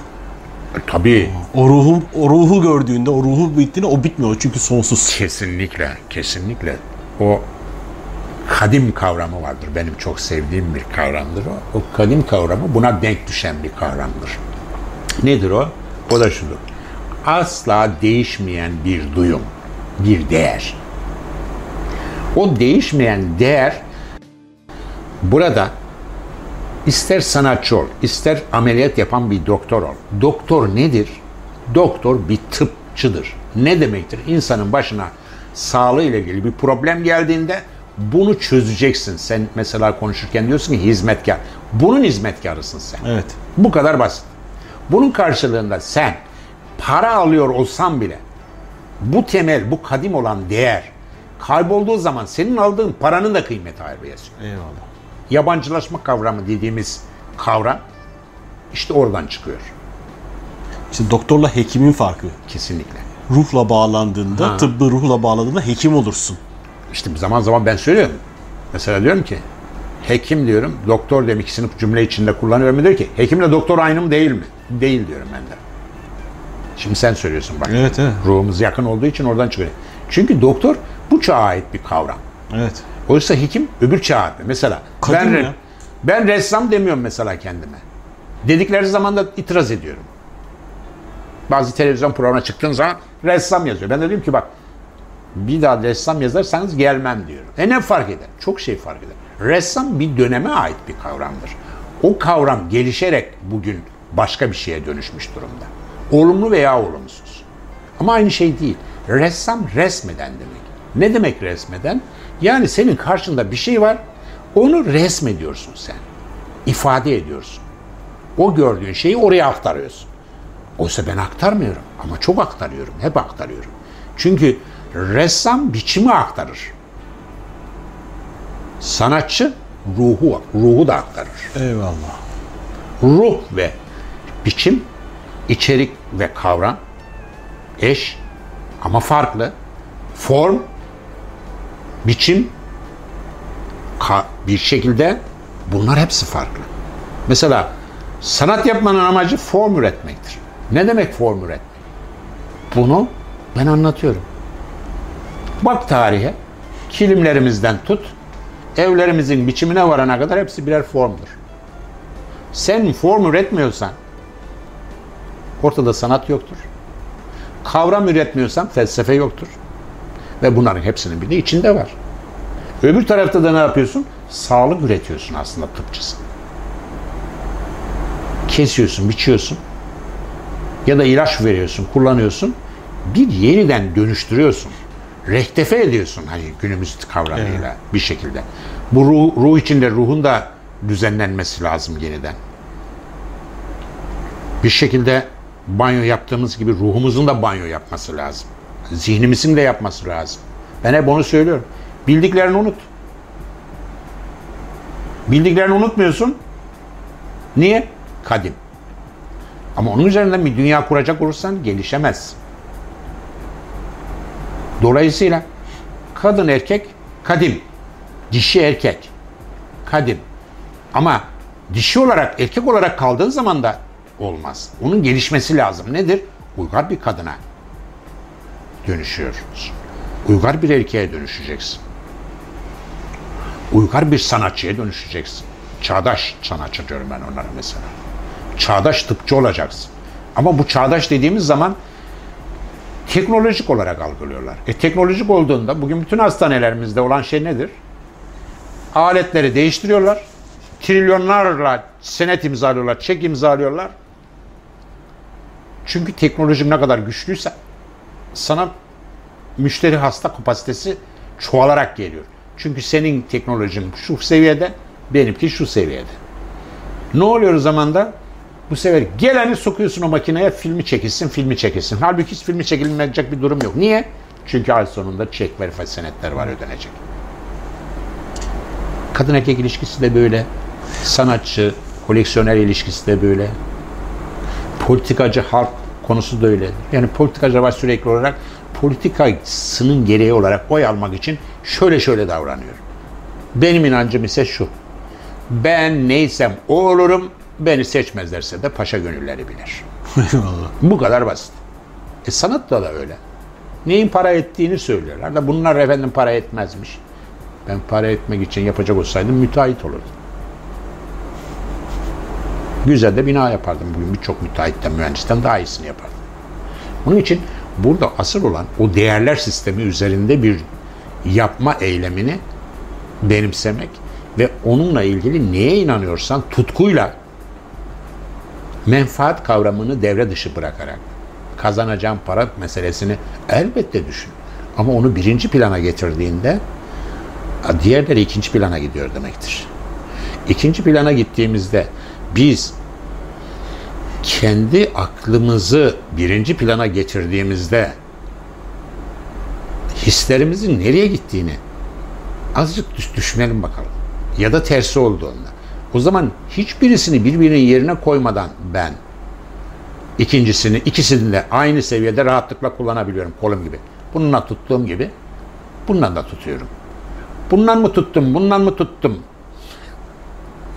E, tabii. O ruhu, o ruhu gördüğünde, o ruhu bittiğinde o bitmiyor çünkü sonsuz. Kesinlikle, kesinlikle. O kadim kavramı vardır. Benim çok sevdiğim bir kavramdır o. O kadim kavramı buna denk düşen bir kavramdır. Nedir o? O da şudur. Asla değişmeyen bir duyum, bir değer. O değişmeyen değer burada ister sanatçı ol, ister ameliyat yapan bir doktor ol. Doktor nedir? Doktor bir tıpçıdır. Ne demektir? İnsanın başına sağlığı ile ilgili bir problem geldiğinde bunu çözeceksin. Sen mesela konuşurken diyorsun ki hizmetkar. Bunun hizmetkarısın sen. Evet. Bu kadar basit. Bunun karşılığında sen para alıyor olsan bile bu temel, bu kadim olan değer kaybolduğu zaman senin aldığın paranın da kıymeti ayrı yazıyor. Eyvallah. Yabancılaşma kavramı dediğimiz kavram işte oradan çıkıyor. İşte doktorla hekimin farkı. Kesinlikle. Ruhla bağlandığında, Ha. tıbbı ruhla bağladığında hekim olursun. İşte zaman zaman ben söylüyorum. Mesela diyorum ki hekim diyorum, doktor diyorum ikisini cümle içinde kullanıyorum. Diyor ki hekimle doktor aynı mı değil mi? Değil diyorum ben de. Şimdi sen söylüyorsun bak. Evet, evet. Ruhumuz yakın olduğu için oradan çıkıyor. Çünkü doktor bu çağa ait bir kavram. Evet. Oysa hekim öbür çağa ait. Mesela Kadim ben, ya. ben ressam demiyorum mesela kendime. Dedikleri zaman da itiraz ediyorum. Bazı televizyon programına çıktığın zaman ressam yazıyor. Ben de diyorum ki bak bir daha ressam yazarsanız gelmem diyorum. E ne fark eder? Çok şey fark eder. Ressam bir döneme ait bir kavramdır. O kavram gelişerek bugün başka bir şeye dönüşmüş durumda. Olumlu veya olumsuz. Ama aynı şey değil. Ressam resmeden demek. Ne demek resmeden? Yani senin karşında bir şey var, onu resmediyorsun sen. ifade ediyorsun. O gördüğün şeyi oraya aktarıyorsun. Oysa ben aktarmıyorum ama çok aktarıyorum, hep aktarıyorum. Çünkü ressam biçimi aktarır. Sanatçı ruhu, ruhu da aktarır. Eyvallah. Ruh ve biçim, içerik ve kavram eş ama farklı. Form, biçim, bir şekilde bunlar hepsi farklı. Mesela sanat yapmanın amacı form üretmektir. Ne demek form üretmek? Bunu ben anlatıyorum. Bak tarihe, kilimlerimizden tut, evlerimizin biçimine varana kadar hepsi birer formdur. Sen form üretmiyorsan ortada sanat yoktur. Kavram üretmiyorsan felsefe yoktur. Ve bunların hepsinin bir de içinde var. Öbür tarafta da ne yapıyorsun? Sağlık üretiyorsun aslında tıpçısın. Kesiyorsun, biçiyorsun. Ya da ilaç veriyorsun, kullanıyorsun. Bir yeniden dönüştürüyorsun. Rektefe ediyorsun hani günümüz kavramıyla bir şekilde. Bu ruh, ruh içinde ruhun da düzenlenmesi lazım yeniden. Bir şekilde banyo yaptığımız gibi ruhumuzun da banyo yapması lazım. Zihnimizin de yapması lazım. Ben hep onu söylüyorum. Bildiklerini unut. Bildiklerini unutmuyorsun. Niye? Kadim. Ama onun üzerinden bir dünya kuracak olursan gelişemez. Dolayısıyla kadın erkek kadim. Dişi erkek kadim. Ama dişi olarak erkek olarak kaldığın zaman da olmaz. Onun gelişmesi lazım. Nedir? Uygar bir kadına dönüşüyorsunuz. Uygar bir erkeğe dönüşeceksin. Uygar bir sanatçıya dönüşeceksin. Çağdaş sanatçı diyorum ben onlara mesela. Çağdaş tıpçı olacaksın. Ama bu çağdaş dediğimiz zaman teknolojik olarak algılıyorlar. E teknolojik olduğunda bugün bütün hastanelerimizde olan şey nedir? Aletleri değiştiriyorlar. Trilyonlarla senet imzalıyorlar, çek imzalıyorlar. Çünkü teknoloji ne kadar güçlüyse sana müşteri hasta kapasitesi çoğalarak geliyor. Çünkü senin teknolojin şu seviyede, benimki şu seviyede. Ne oluyor o zaman da? Bu sefer geleni sokuyorsun o makineye filmi çekilsin, filmi çekilsin. Halbuki hiç filmi çekilmeyecek bir durum yok. Niye? Çünkü ay sonunda çek verifa senetler var ödenecek. Kadın erkek ilişkisi de böyle. Sanatçı, koleksiyoner ilişkisi de böyle. Politikacı halk konusu da öyle. Yani politikacı var sürekli olarak politikasının gereği olarak oy almak için şöyle şöyle davranıyor. Benim inancım ise şu. Ben neysem o olurum. Beni seçmezlerse de paşa gönülleri bilir. Bu kadar basit. E sanatta da öyle. Neyin para ettiğini söylüyorlar da bunlar efendim para etmezmiş. Ben para etmek için yapacak olsaydım müteahhit olurdum. Güzel de bina yapardım. Bugün birçok müteahhitten, mühendisten daha iyisini yapardım. Bunun için burada asıl olan o değerler sistemi üzerinde bir yapma eylemini benimsemek ve onunla ilgili neye inanıyorsan tutkuyla menfaat kavramını devre dışı bırakarak kazanacağım para meselesini elbette düşün. Ama onu birinci plana getirdiğinde diğerleri ikinci plana gidiyor demektir. İkinci plana gittiğimizde biz kendi aklımızı birinci plana getirdiğimizde hislerimizin nereye gittiğini azıcık düş- düşünelim bakalım. Ya da tersi olduğunda. O zaman hiçbirisini birbirinin yerine koymadan ben ikincisini, ikisini de aynı seviyede rahatlıkla kullanabiliyorum kolum gibi. Bununla tuttuğum gibi bundan da tutuyorum. Bundan mı tuttum, bundan mı tuttum?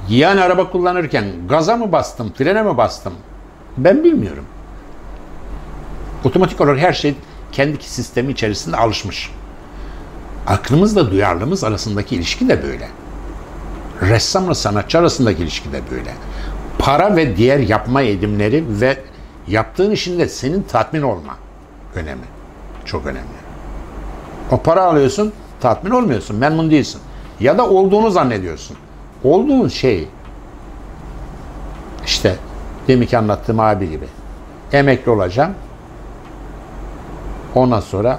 Yani araba kullanırken gaza mı bastım, frene mi bastım? Ben bilmiyorum. Otomatik olarak her şey kendi sistemi içerisinde alışmış. Aklımızla duyarlılığımız arasındaki ilişki de böyle. Ressamla sanatçı arasındaki ilişki de böyle. Para ve diğer yapma edimleri ve yaptığın işinde senin tatmin olma önemi. Çok önemli. O para alıyorsun, tatmin olmuyorsun, memnun değilsin. Ya da olduğunu zannediyorsun. Olduğun şey işte deminki anlattığım abi gibi. Emekli olacağım. Ondan sonra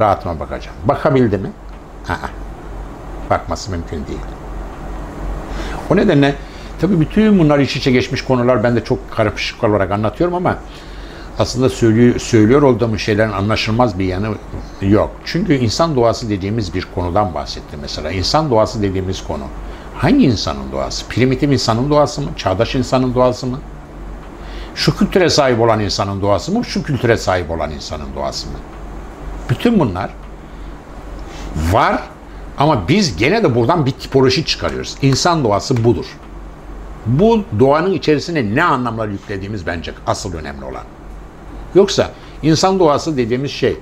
rahatıma bakacağım. Bakabildi mi? Aa, bakması mümkün değil. O nedenle Tabii bütün bunlar iç içe geçmiş konular ben de çok karışık olarak anlatıyorum ama aslında söylüyor, söylüyor olduğum şeylerin anlaşılmaz bir yanı yok. Çünkü insan doğası dediğimiz bir konudan bahsetti mesela. İnsan doğası dediğimiz konu. Hangi insanın doğası? Primitif insanın doğası mı? Çağdaş insanın doğası mı? Şu kültüre sahip olan insanın doğası mı? Şu kültüre sahip olan insanın doğası mı? Bütün bunlar var ama biz gene de buradan bir tipoloji çıkarıyoruz. İnsan doğası budur. Bu doğanın içerisine ne anlamlar yüklediğimiz bence asıl önemli olan. Yoksa insan doğası dediğimiz şey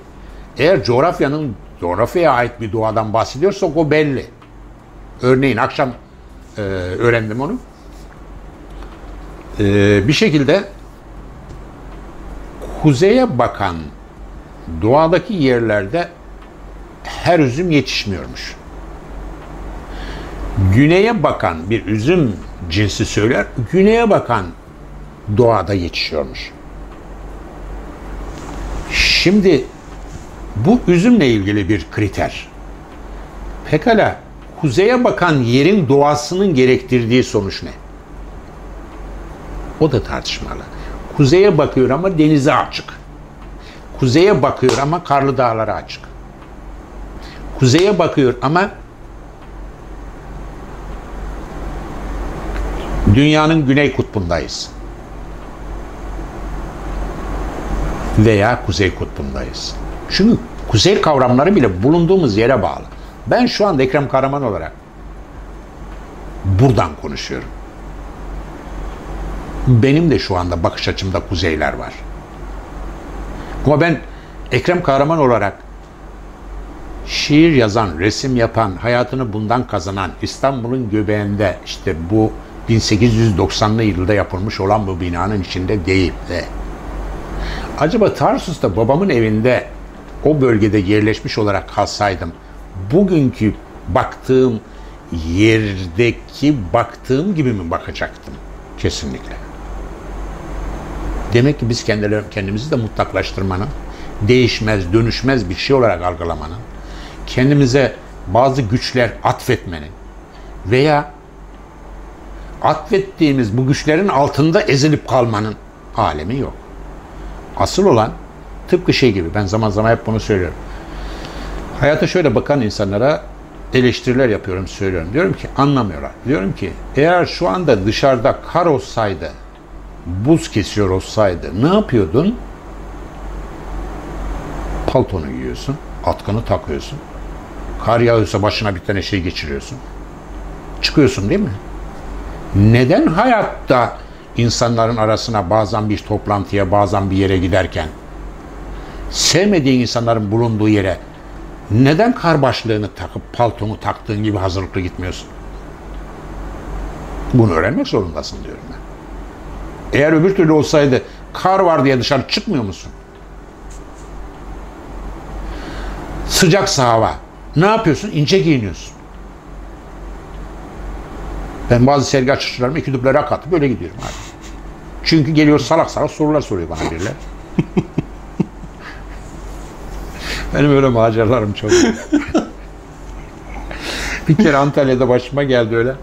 eğer coğrafyanın coğrafyaya ait bir doğadan bahsediyorsak o belli. Örneğin akşam e, öğrendim onu. E, bir şekilde kuzeye bakan doğadaki yerlerde her üzüm yetişmiyormuş. Güneye bakan bir üzüm cinsi söyler, güneye bakan doğada yetişiyormuş. Şimdi bu üzümle ilgili bir kriter. Pekala kuzeye bakan yerin doğasının gerektirdiği sonuç ne? O da tartışmalı. Kuzeye bakıyor ama denize açık. Kuzeye bakıyor ama karlı dağlara açık. Kuzeye bakıyor ama dünyanın güney kutbundayız. Veya kuzey kutbundayız. Çünkü kuzey kavramları bile bulunduğumuz yere bağlı. Ben şu anda Ekrem Karaman olarak buradan konuşuyorum. Benim de şu anda bakış açımda kuzeyler var. Ama ben Ekrem Kahraman olarak şiir yazan, resim yapan, hayatını bundan kazanan, İstanbul'un göbeğinde işte bu 1890'lı yılda yapılmış olan bu binanın içinde değil de acaba Tarsus'ta babamın evinde o bölgede yerleşmiş olarak kalsaydım bugünkü baktığım yerdeki baktığım gibi mi bakacaktım? Kesinlikle. Demek ki biz kendimizi de mutlaklaştırmanın, değişmez, dönüşmez bir şey olarak algılamanın, kendimize bazı güçler atfetmenin veya atfettiğimiz bu güçlerin altında ezilip kalmanın alemi yok. Asıl olan tıpkı şey gibi ben zaman zaman hep bunu söylüyorum. Hayata şöyle bakan insanlara eleştiriler yapıyorum söylüyorum. Diyorum ki anlamıyorlar. Diyorum ki eğer şu anda dışarıda kar olsaydı buz kesiyor olsaydı ne yapıyordun? Paltonu giyiyorsun, atkını takıyorsun. Kar yağıyorsa başına bir tane şey geçiriyorsun. Çıkıyorsun değil mi? Neden hayatta insanların arasına bazen bir toplantıya, bazen bir yere giderken sevmediğin insanların bulunduğu yere neden kar başlığını takıp paltonu taktığın gibi hazırlıklı gitmiyorsun? Bunu öğrenmek zorundasın diyorum ben. Eğer öbür türlü olsaydı kar var diye dışarı çıkmıyor musun? Sıcak hava. Ne yapıyorsun? İnce giyiniyorsun. Ben bazı sergi açışlarıma iki duble rak atıp böyle gidiyorum abi. Çünkü geliyor salak salak sorular soruyor bana biriler. Benim öyle maceralarım çok. bir kere Antalya'da başıma geldi öyle.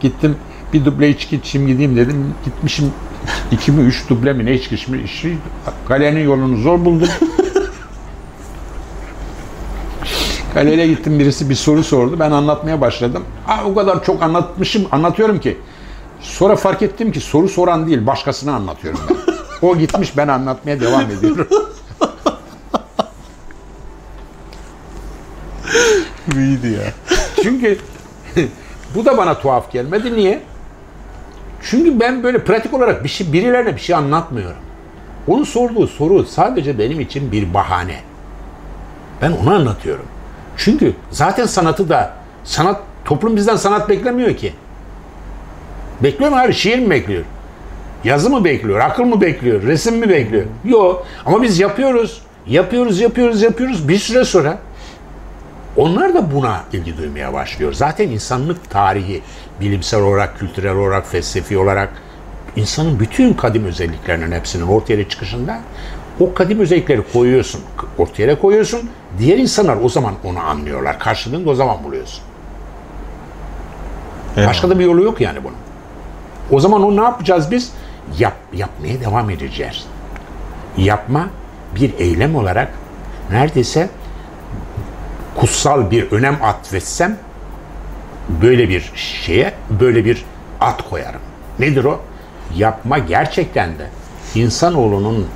Gittim bir duble içki içeyim gideyim dedim. Gitmişim iki mi üç duble mi ne içki içmiş. Kalenin yolunu zor buldum. Kaleye gittim birisi bir soru sordu. Ben anlatmaya başladım. Aa, o kadar çok anlatmışım, anlatıyorum ki. Sonra fark ettim ki soru soran değil, başkasına anlatıyorum ben. O gitmiş, ben anlatmaya devam ediyorum. İyiydi ya. Çünkü bu da bana tuhaf gelmedi. Niye? Çünkü ben böyle pratik olarak bir şey, birilerine bir şey anlatmıyorum. Onun sorduğu soru sadece benim için bir bahane. Ben onu anlatıyorum. Çünkü zaten sanatı da sanat toplum bizden sanat beklemiyor ki. Bekliyor mu abi? Şiir mi bekliyor? Yazı mı bekliyor? Akıl mı bekliyor? Resim mi bekliyor? Yok. Ama biz yapıyoruz. Yapıyoruz, yapıyoruz, yapıyoruz. Bir süre sonra onlar da buna ilgi duymaya başlıyor. Zaten insanlık tarihi bilimsel olarak, kültürel olarak, felsefi olarak insanın bütün kadim özelliklerinin hepsinin ortaya çıkışında o kadim özellikleri koyuyorsun, ortaya koyuyorsun. Diğer insanlar o zaman onu anlıyorlar. Karşılığını da o zaman buluyorsun. Eyvallah. Başka da bir yolu yok yani bunun. O zaman onu ne yapacağız biz? Yap, yapmaya devam edeceğiz. Yapma bir eylem olarak neredeyse kutsal bir önem atfetsem böyle bir şeye böyle bir at koyarım. Nedir o? Yapma gerçekten de insanoğlunun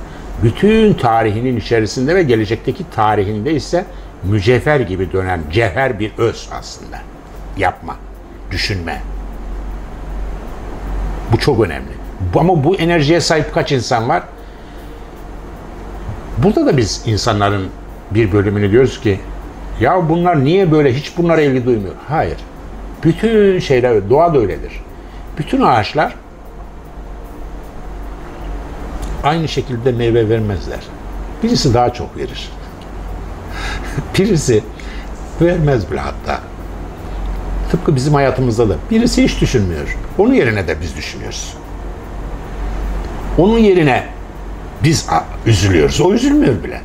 bütün tarihinin içerisinde ve gelecekteki tarihinde ise mücevher gibi dönen cevher bir öz aslında. Yapma, düşünme. Bu çok önemli. Ama bu enerjiye sahip kaç insan var? Burada da biz insanların bir bölümünü diyoruz ki ya bunlar niye böyle hiç bunlara ilgi duymuyor? Hayır. Bütün şeyler doğa da öyledir. Bütün ağaçlar aynı şekilde meyve vermezler. Birisi daha çok verir. Birisi vermez bile hatta. Tıpkı bizim hayatımızda da. Birisi hiç düşünmüyor. Onun yerine de biz düşünüyoruz. Onun yerine biz üzülüyoruz. O üzülmüyor bile.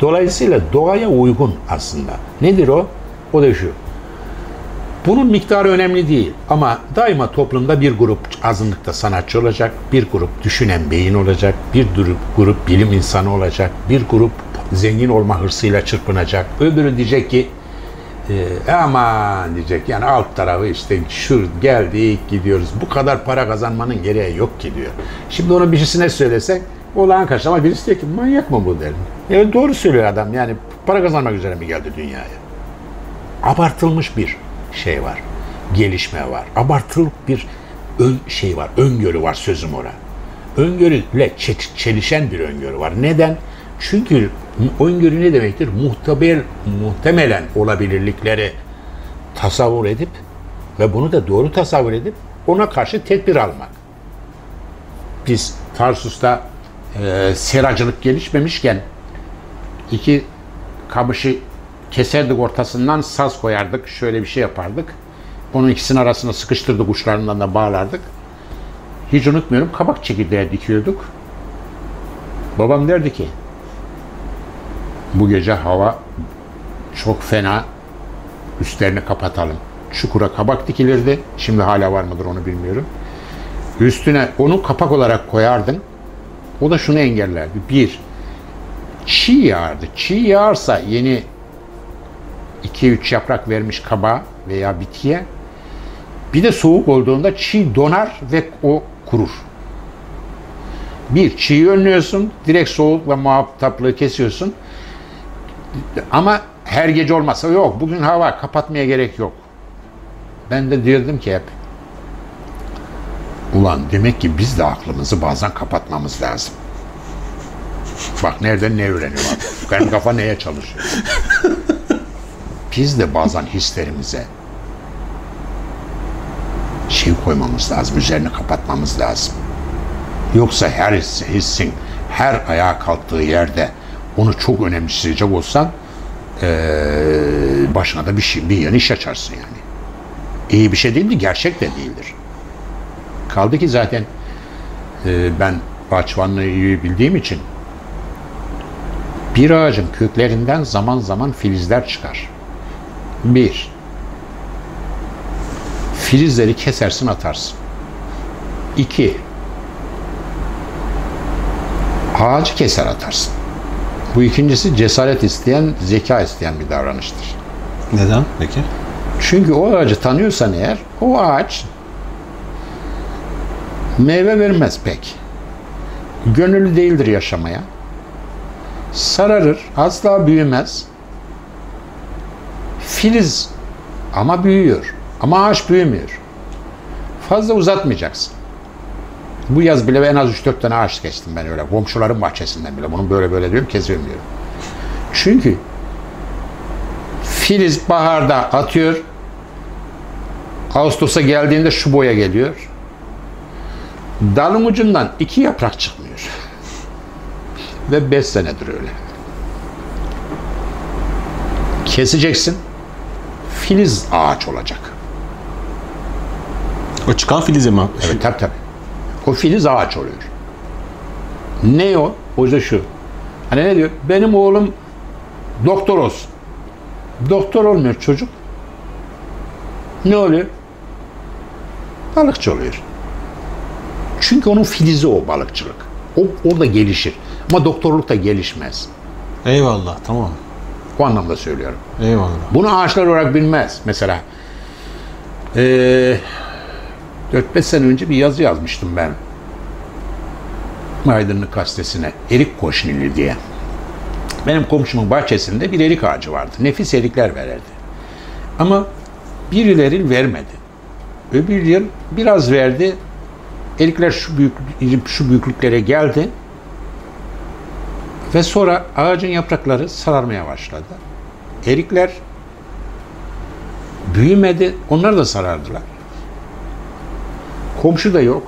Dolayısıyla doğaya uygun aslında. Nedir o? O da şu. Bunun miktarı önemli değil ama daima toplumda bir grup azınlıkta sanatçı olacak, bir grup düşünen beyin olacak, bir grup, grup bilim insanı olacak, bir grup zengin olma hırsıyla çırpınacak. Öbürü diyecek ki e, aman diyecek yani alt tarafı işte şu geldik gidiyoruz bu kadar para kazanmanın gereği yok ki diyor. Şimdi onu birisine söylesek olağan karşı ama birisi diyor ki manyak mı bu der. Evet doğru söylüyor adam yani para kazanmak üzere mi geldi dünyaya? abartılmış bir şey var. Gelişme var. Abartılık bir ön, şey var. Öngörü var sözüm ora. Öngörüyle çe- çelişen bir öngörü var. Neden? Çünkü öngörü ne demektir? Muhtemel, muhtemelen olabilirlikleri tasavvur edip ve bunu da doğru tasavvur edip ona karşı tedbir almak. Biz Tarsus'ta e, seracılık gelişmemişken iki kamışı keserdik ortasından saz koyardık. Şöyle bir şey yapardık. Onun ikisinin arasına sıkıştırdık uçlarından da bağlardık. Hiç unutmuyorum kabak çekirdeği dikiyorduk. Babam derdi ki bu gece hava çok fena üstlerini kapatalım. Çukura kabak dikilirdi. Şimdi hala var mıdır onu bilmiyorum. Üstüne onu kapak olarak koyardın. O da şunu engellerdi. Bir, çiğ yağardı. Çiğ yağarsa yeni 2-3 yaprak vermiş kabağa veya bitkiye bir de soğuk olduğunda çiğ donar ve o kurur. Bir, çiğ önlüyorsun, direkt soğukla muhataplığı kesiyorsun. Ama her gece olmazsa yok, bugün hava kapatmaya gerek yok. Ben de diyordum ki hep, ulan demek ki biz de aklımızı bazen kapatmamız lazım. Bak nereden ne öğreniyor bak. Benim kafa neye çalışıyor. Biz de bazen hislerimize şey koymamız lazım, üzerine kapatmamız lazım. Yoksa her his- hissin her ayağa kalktığı yerde onu çok önemseyecek olsan eee, başına da bir, şey, bir yeni iş açarsın yani. İyi bir şey değildi, gerçek de değildir. Kaldı ki zaten eee, ben bahçıvanlığı iyi bildiğim için bir ağacın köklerinden zaman zaman filizler çıkar. Bir, filizleri kesersin atarsın. İki, ağacı keser atarsın. Bu ikincisi cesaret isteyen, zeka isteyen bir davranıştır. Neden peki? Çünkü o ağacı tanıyorsan eğer, o ağaç meyve vermez pek. Gönüllü değildir yaşamaya. Sararır, asla büyümez. Filiz ama büyüyor. Ama ağaç büyümüyor. Fazla uzatmayacaksın. Bu yaz bile en az 3-4 tane ağaç kestim ben öyle. Komşuların bahçesinden bile. Bunun böyle böyle diyorum kesiyorum diyorum. Çünkü filiz baharda atıyor. Ağustos'a geldiğinde şu boya geliyor. Dalın ucundan iki yaprak çıkmıyor. Ve beş senedir öyle. Keseceksin. Filiz ağaç olacak. O çıkan filizi mi? Evet tabii tabii. O filiz ağaç oluyor. Ne o? O da şu. Hani ne diyor? Benim oğlum doktor olsun. Doktor olmuyor çocuk. Ne oluyor? balıkçı oluyor. Çünkü onun filizi o balıkçılık. O orada gelişir. Ama doktorluk da gelişmez. Eyvallah tamam. O anlamda söylüyorum. Eyvallah. Bunu ağaçlar olarak bilmez. Mesela eee 4-5 sene önce bir yazı yazmıştım ben. Aydınlık gazetesine. Erik koşnili diye. Benim komşumun bahçesinde bir erik ağacı vardı. Nefis erikler verirdi. Ama birileri vermedi. Öbür yıl biraz verdi. Erikler şu büyük şu büyüklüklere geldi. Ve sonra ağacın yaprakları sararmaya başladı. Erikler büyümedi. Onlar da sarardılar. Komşu da yok.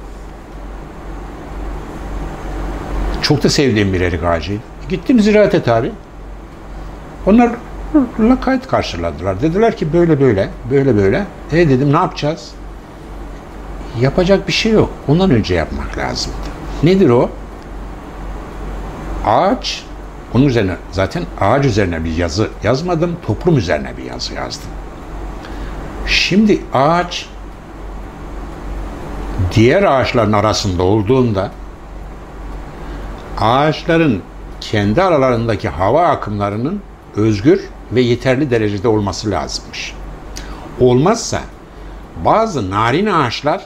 Çok da sevdiğim bir erik ağacıydı. Gittim ziraate tabi. Onlar lakayt karşıladılar. Dediler ki böyle böyle, böyle böyle. E dedim ne yapacağız? Yapacak bir şey yok. Ondan önce yapmak lazımdı. Nedir o? Ağaç, onun üzerine zaten ağaç üzerine bir yazı yazmadım, toplum üzerine bir yazı yazdım. Şimdi ağaç diğer ağaçların arasında olduğunda ağaçların kendi aralarındaki hava akımlarının özgür ve yeterli derecede olması lazımmış. Olmazsa bazı narin ağaçlar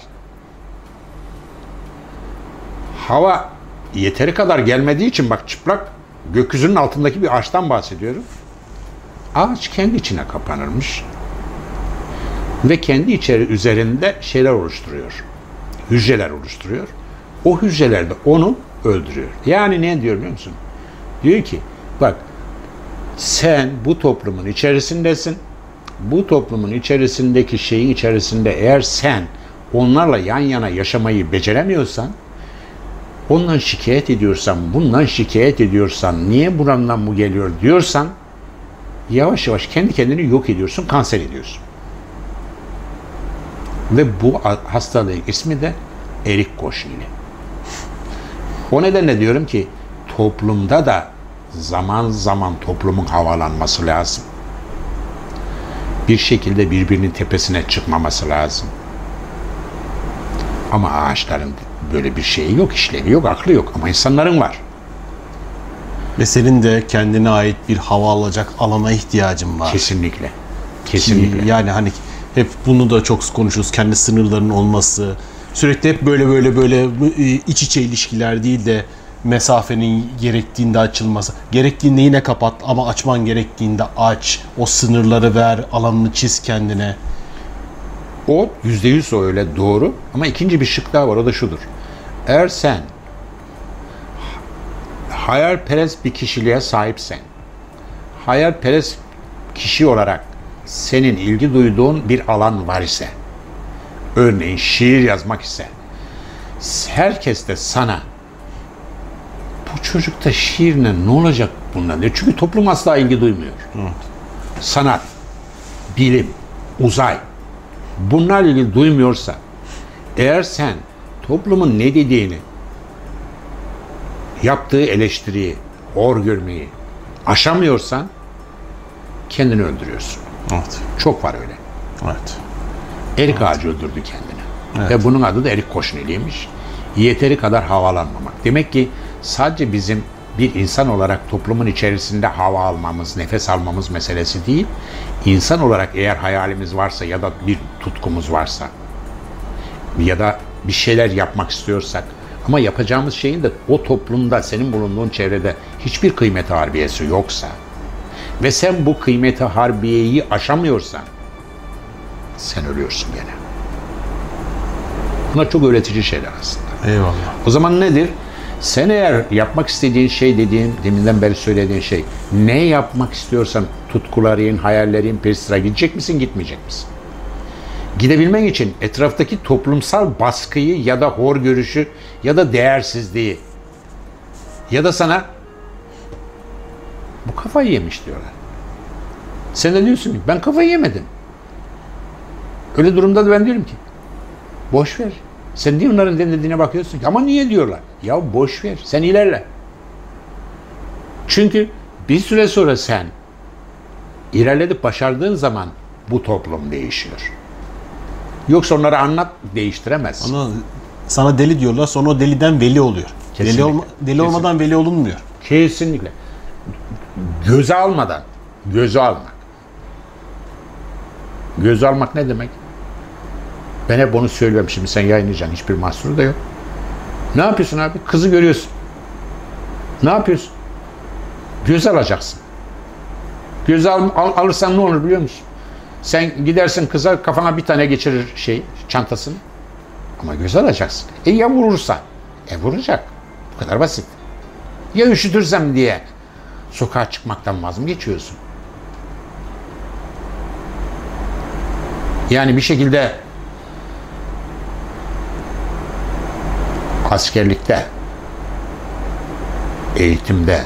hava yeteri kadar gelmediği için bak çıplak gökyüzünün altındaki bir ağaçtan bahsediyorum. Ağaç kendi içine kapanırmış ve kendi içeri üzerinde şeyler oluşturuyor. Hücreler oluşturuyor. O hücreler de onu öldürüyor. Yani ne diyor biliyor musun? Diyor ki bak sen bu toplumun içerisindesin. Bu toplumun içerisindeki şeyin içerisinde eğer sen onlarla yan yana yaşamayı beceremiyorsan ondan şikayet ediyorsan, bundan şikayet ediyorsan, niye burandan bu geliyor diyorsan yavaş yavaş kendi kendini yok ediyorsun, kanser ediyorsun. Ve bu hastalığın ismi de erik koşnili. O nedenle diyorum ki toplumda da zaman zaman toplumun havalanması lazım. Bir şekilde birbirinin tepesine çıkmaması lazım. Ama ağaçların böyle bir şeyi yok, işlevi yok, aklı yok. Ama insanların var. Ve senin de kendine ait bir hava alacak alana ihtiyacın var. Kesinlikle. Kesinlikle. Ki Yani hani hep bunu da çok konuşuyoruz. Kendi sınırların olması. Sürekli hep böyle böyle böyle e, iç içe ilişkiler değil de mesafenin gerektiğinde açılması. Gerektiğinde yine kapat ama açman gerektiğinde aç. O sınırları ver, alanını çiz kendine. O yüzde yüz o öyle doğru. Ama ikinci bir şık daha var o da şudur. Eğer sen hayalperest bir kişiliğe sahipsen, hayalperest kişi olarak senin ilgi duyduğun bir alan var ise, örneğin şiir yazmak ise, herkes de sana bu çocukta şiirle ne olacak bundan diyor. Çünkü toplum asla ilgi duymuyor. Sanat, bilim, uzay bunlar ilgi duymuyorsa eğer sen toplumun ne dediğini yaptığı eleştiriyi, hor görmeyi aşamıyorsan kendini öldürüyorsun. Evet. Çok var öyle. Evet. Erik ağacı öldürdü kendini. Ve bunun adı da erik koşneliymiş. Yeteri kadar havalanmamak. Demek ki sadece bizim bir insan olarak toplumun içerisinde hava almamız, nefes almamız meselesi değil. İnsan olarak eğer hayalimiz varsa ya da bir tutkumuz varsa ya da bir şeyler yapmak istiyorsak ama yapacağımız şeyin de o toplumda, senin bulunduğun çevrede hiçbir kıymeti harbiyesi yoksa ve sen bu kıymeti harbiyeyi aşamıyorsan sen ölüyorsun gene. Bunlar çok öğretici şeyler aslında. Eyvallah. O zaman nedir? Sen eğer yapmak istediğin şey dediğim, deminden beri söylediğin şey, ne yapmak istiyorsan tutkuların, hayallerin peşine gidecek misin, gitmeyecek misin? Gidebilmen için etraftaki toplumsal baskıyı ya da hor görüşü ya da değersizliği ya da sana bu kafayı yemiş diyorlar. Sen de diyorsun ki ben kafayı yemedim. Öyle durumda da ben diyorum ki boş ver. Sen niye onların dediğine bakıyorsun ki? Ama niye diyorlar? Ya boş ver. Sen ilerle. Çünkü bir süre sonra sen ilerledip başardığın zaman bu toplum değişiyor. Yoksa onları anlat değiştiremez. Ona sana deli diyorlar sonra o deliden veli oluyor. Deli, Kesinlikle. olma, deli Kesinlikle. olmadan veli olunmuyor. Kesinlikle. Göze almadan. Göze almak. Göze almak ne demek? Ben hep onu söylüyorum şimdi sen yayınlayacaksın. Hiçbir mahsuru da yok. Ne yapıyorsun abi? Kızı görüyorsun. Ne yapıyorsun? Göz alacaksın. Göz al, al- alırsan ne olur biliyor musun? Sen gidersin kıza kafana bir tane geçirir şey çantasını. Ama göz alacaksın. E ya vurursa? E vuracak. Bu kadar basit. Ya üşütürsem diye sokağa çıkmaktan vaz mı geçiyorsun? Yani bir şekilde askerlikte, eğitimde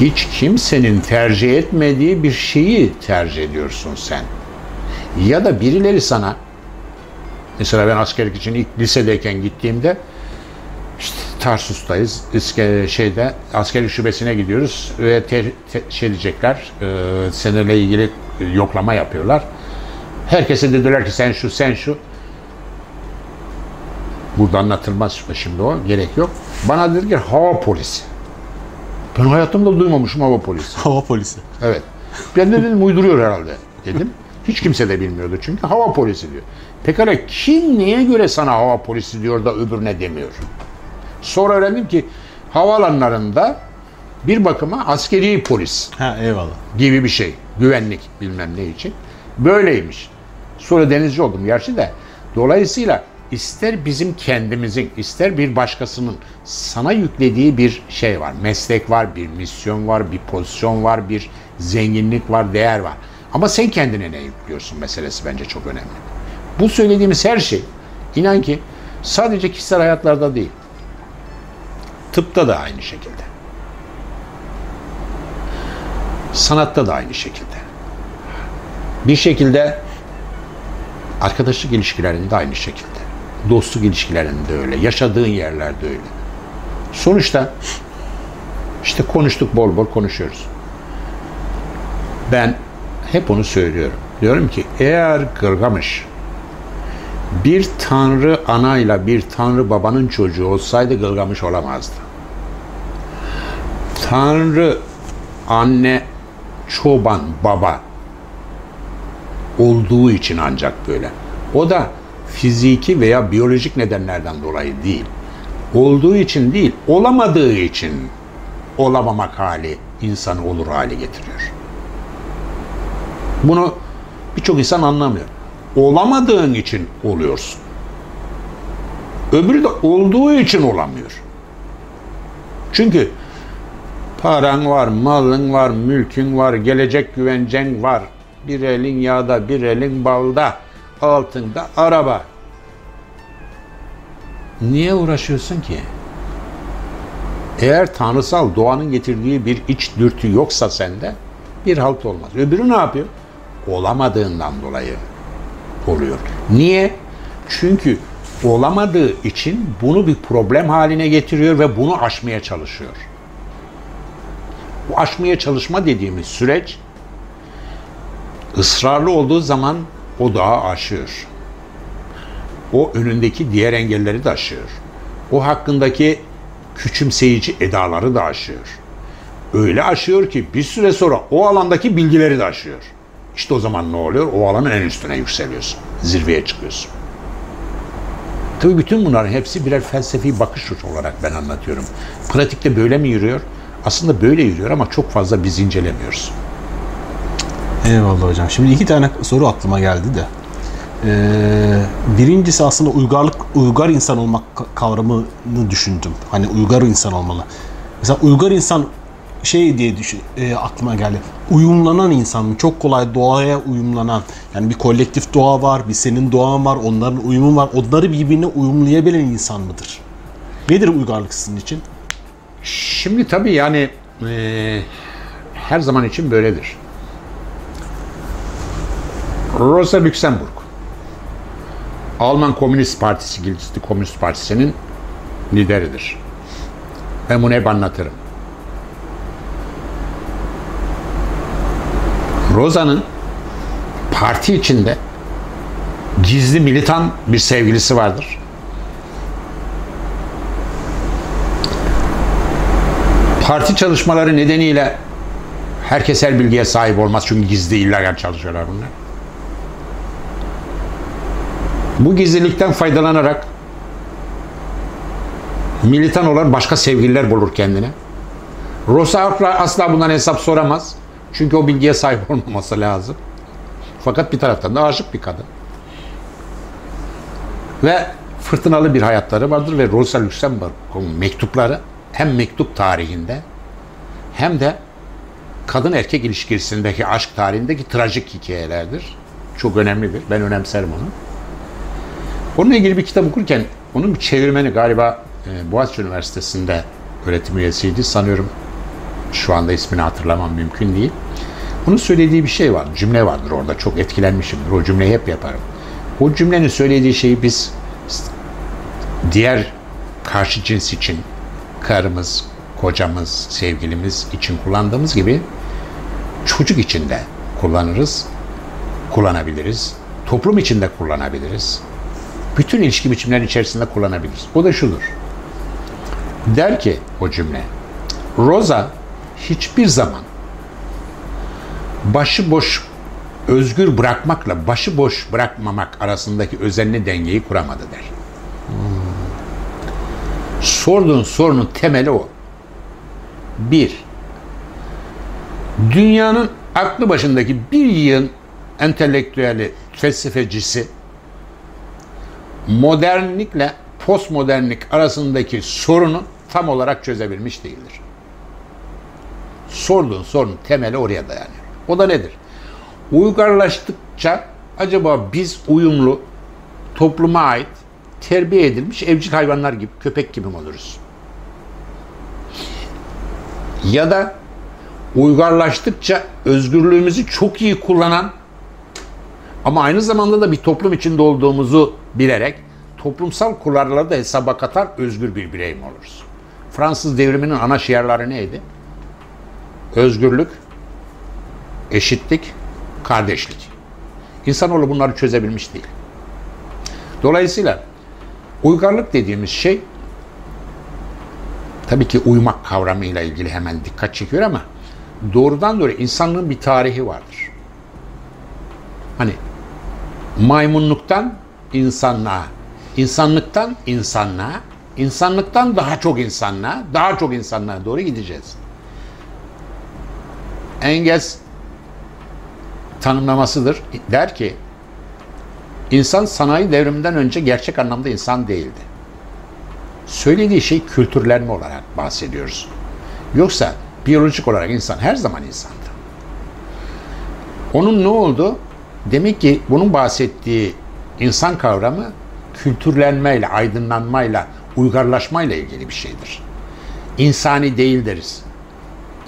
hiç kimsenin tercih etmediği bir şeyi tercih ediyorsun sen. Ya da birileri sana mesela ben askerlik için ilk lisedeyken gittiğimde işte Tarsus'tayız. İske, şeyde askerlik şubesine gidiyoruz ve te, te- şey diyecekler e, seninle ilgili yoklama yapıyorlar. Herkese dediler ki sen şu sen şu. Burada anlatılmaz şimdi o. Gerek yok. Bana dedi ki hava polisi. Ben hayatımda duymamışım hava polisi. Hava polisi. Evet. Ben de dedim uyduruyor herhalde dedim. Hiç kimse de bilmiyordu çünkü hava polisi diyor. Pekala kim neye göre sana hava polisi diyor da öbürüne demiyor? Sonra öğrendim ki havaalanlarında bir bakıma askeri polis Ha eyvallah. gibi bir şey. Güvenlik bilmem ne için. Böyleymiş. Sonra denizci oldum gerçi de. Dolayısıyla ister bizim kendimizin, ister bir başkasının sana yüklediği bir şey var. Meslek var, bir misyon var, bir pozisyon var, bir zenginlik var, değer var. Ama sen kendine ne yüklüyorsun meselesi bence çok önemli. Bu söylediğimiz her şey inan ki sadece kişisel hayatlarda değil. Tıpta da aynı şekilde. Sanatta da aynı şekilde. Bir şekilde arkadaşlık ilişkilerinde aynı şekilde. Dostluk ilişkilerinde öyle. Yaşadığın yerlerde öyle. Sonuçta işte konuştuk bol bol konuşuyoruz. Ben hep onu söylüyorum. Diyorum ki eğer Gılgamış bir tanrı anayla bir tanrı babanın çocuğu olsaydı Gılgamış olamazdı. Tanrı anne çoban baba olduğu için ancak böyle. O da fiziki veya biyolojik nedenlerden dolayı değil. Olduğu için değil, olamadığı için olamamak hali insanı olur hale getiriyor. Bunu birçok insan anlamıyor. Olamadığın için oluyorsun. Öbürü de olduğu için olamıyor. Çünkü paran var, malın var, mülkün var, gelecek güvencen var. Bir elin yağda, bir elin balda, altında araba. Niye uğraşıyorsun ki? Eğer tanrısal doğanın getirdiği bir iç dürtü yoksa sende bir halt olmaz. Öbürü ne yapıyor? Olamadığından dolayı oluyor. Niye? Çünkü olamadığı için bunu bir problem haline getiriyor ve bunu aşmaya çalışıyor. Bu aşmaya çalışma dediğimiz süreç ısrarlı olduğu zaman o dağı aşıyor. O önündeki diğer engelleri de aşıyor. O hakkındaki küçümseyici edaları da aşıyor. Öyle aşıyor ki bir süre sonra o alandaki bilgileri de aşıyor. İşte o zaman ne oluyor? O alanın en üstüne yükseliyorsun. Zirveye çıkıyorsun. Tabii bütün bunların hepsi birer felsefi bakış olarak ben anlatıyorum. Pratikte böyle mi yürüyor? Aslında böyle yürüyor ama çok fazla biz incelemiyoruz. Eyvallah hocam. Şimdi iki tane soru aklıma geldi de. Ee, birincisi aslında uygarlık, uygar insan olmak ka- kavramını düşündüm. Hani uygar insan olmalı. Mesela uygar insan şey diye düşün, e, aklıma geldi. Uyumlanan insan mı? Çok kolay doğaya uyumlanan. Yani bir kolektif doğa var, bir senin doğan var, onların uyumu var. Onları birbirine uyumlayabilen insan mıdır? Nedir uygarlık sizin için? Şimdi tabii yani eee, her zaman için böyledir. Rosa Luxemburg, Alman Komünist Partisi, Gildi Komünist Partisi'nin lideridir. Ben bunu hep anlatırım. Rosa'nın parti içinde gizli militan bir sevgilisi vardır. Parti çalışmaları nedeniyle herkes her bilgiye sahip olmaz çünkü gizli illegal çalışıyorlar bunlar. Bu gizlilikten faydalanarak militan olan başka sevgililer bulur kendine. Rosa asla bundan hesap soramaz. Çünkü o bilgiye sahip olmaması lazım. Fakat bir taraftan da aşık bir kadın. Ve fırtınalı bir hayatları vardır ve Rosa Luxemburg'un mektupları hem mektup tarihinde hem de kadın erkek ilişkisindeki aşk tarihindeki trajik hikayelerdir. Çok önemlidir. Ben önemserim onu. Onunla ilgili bir kitap okurken onun bir çevirmeni galiba e, Boğaziçi Üniversitesi'nde öğretim üyesiydi. Sanıyorum şu anda ismini hatırlamam mümkün değil. Onun söylediği bir şey var, cümle vardır orada. Çok etkilenmişimdir. O cümleyi hep yaparım. O cümlenin söylediği şeyi biz diğer karşı cins için karımız, kocamız, sevgilimiz için kullandığımız gibi çocuk için de kullanırız, kullanabiliriz. Toplum için de kullanabiliriz. Bütün ilişki biçimleri içerisinde kullanabiliriz. O da şudur. Der ki o cümle, Rosa hiçbir zaman başıboş özgür bırakmakla başıboş bırakmamak arasındaki özenli dengeyi kuramadı der. Sorduğun sorunun temeli o. Bir, dünyanın aklı başındaki bir yığın entelektüeli, felsefecisi modernlikle postmodernlik arasındaki sorunu tam olarak çözebilmiş değildir. Sorduğun sorunun temeli oraya dayanıyor. O da nedir? Uygarlaştıkça acaba biz uyumlu, topluma ait, terbiye edilmiş evcil hayvanlar gibi, köpek gibi mi oluruz? Ya da uygarlaştıkça özgürlüğümüzü çok iyi kullanan ama aynı zamanda da bir toplum içinde olduğumuzu bilerek toplumsal kuralları da hesaba katar özgür bir birey mi oluruz? Fransız devriminin ana şiarları neydi? Özgürlük, eşitlik, kardeşlik. İnsanoğlu bunları çözebilmiş değil. Dolayısıyla uygarlık dediğimiz şey tabii ki uymak kavramıyla ilgili hemen dikkat çekiyor ama doğrudan doğru insanlığın bir tarihi vardır. Hani maymunluktan insanlığa, insanlıktan insanlığa, insanlıktan daha çok insanlığa, daha çok insanlığa doğru gideceğiz. Engels tanımlamasıdır. Der ki, insan sanayi devriminden önce gerçek anlamda insan değildi. Söylediği şey kültürlenme olarak bahsediyoruz. Yoksa biyolojik olarak insan her zaman insandı. Onun ne oldu? Demek ki bunun bahsettiği insan kavramı kültürlenmeyle, aydınlanmayla, uygarlaşmayla ilgili bir şeydir. İnsani değil deriz.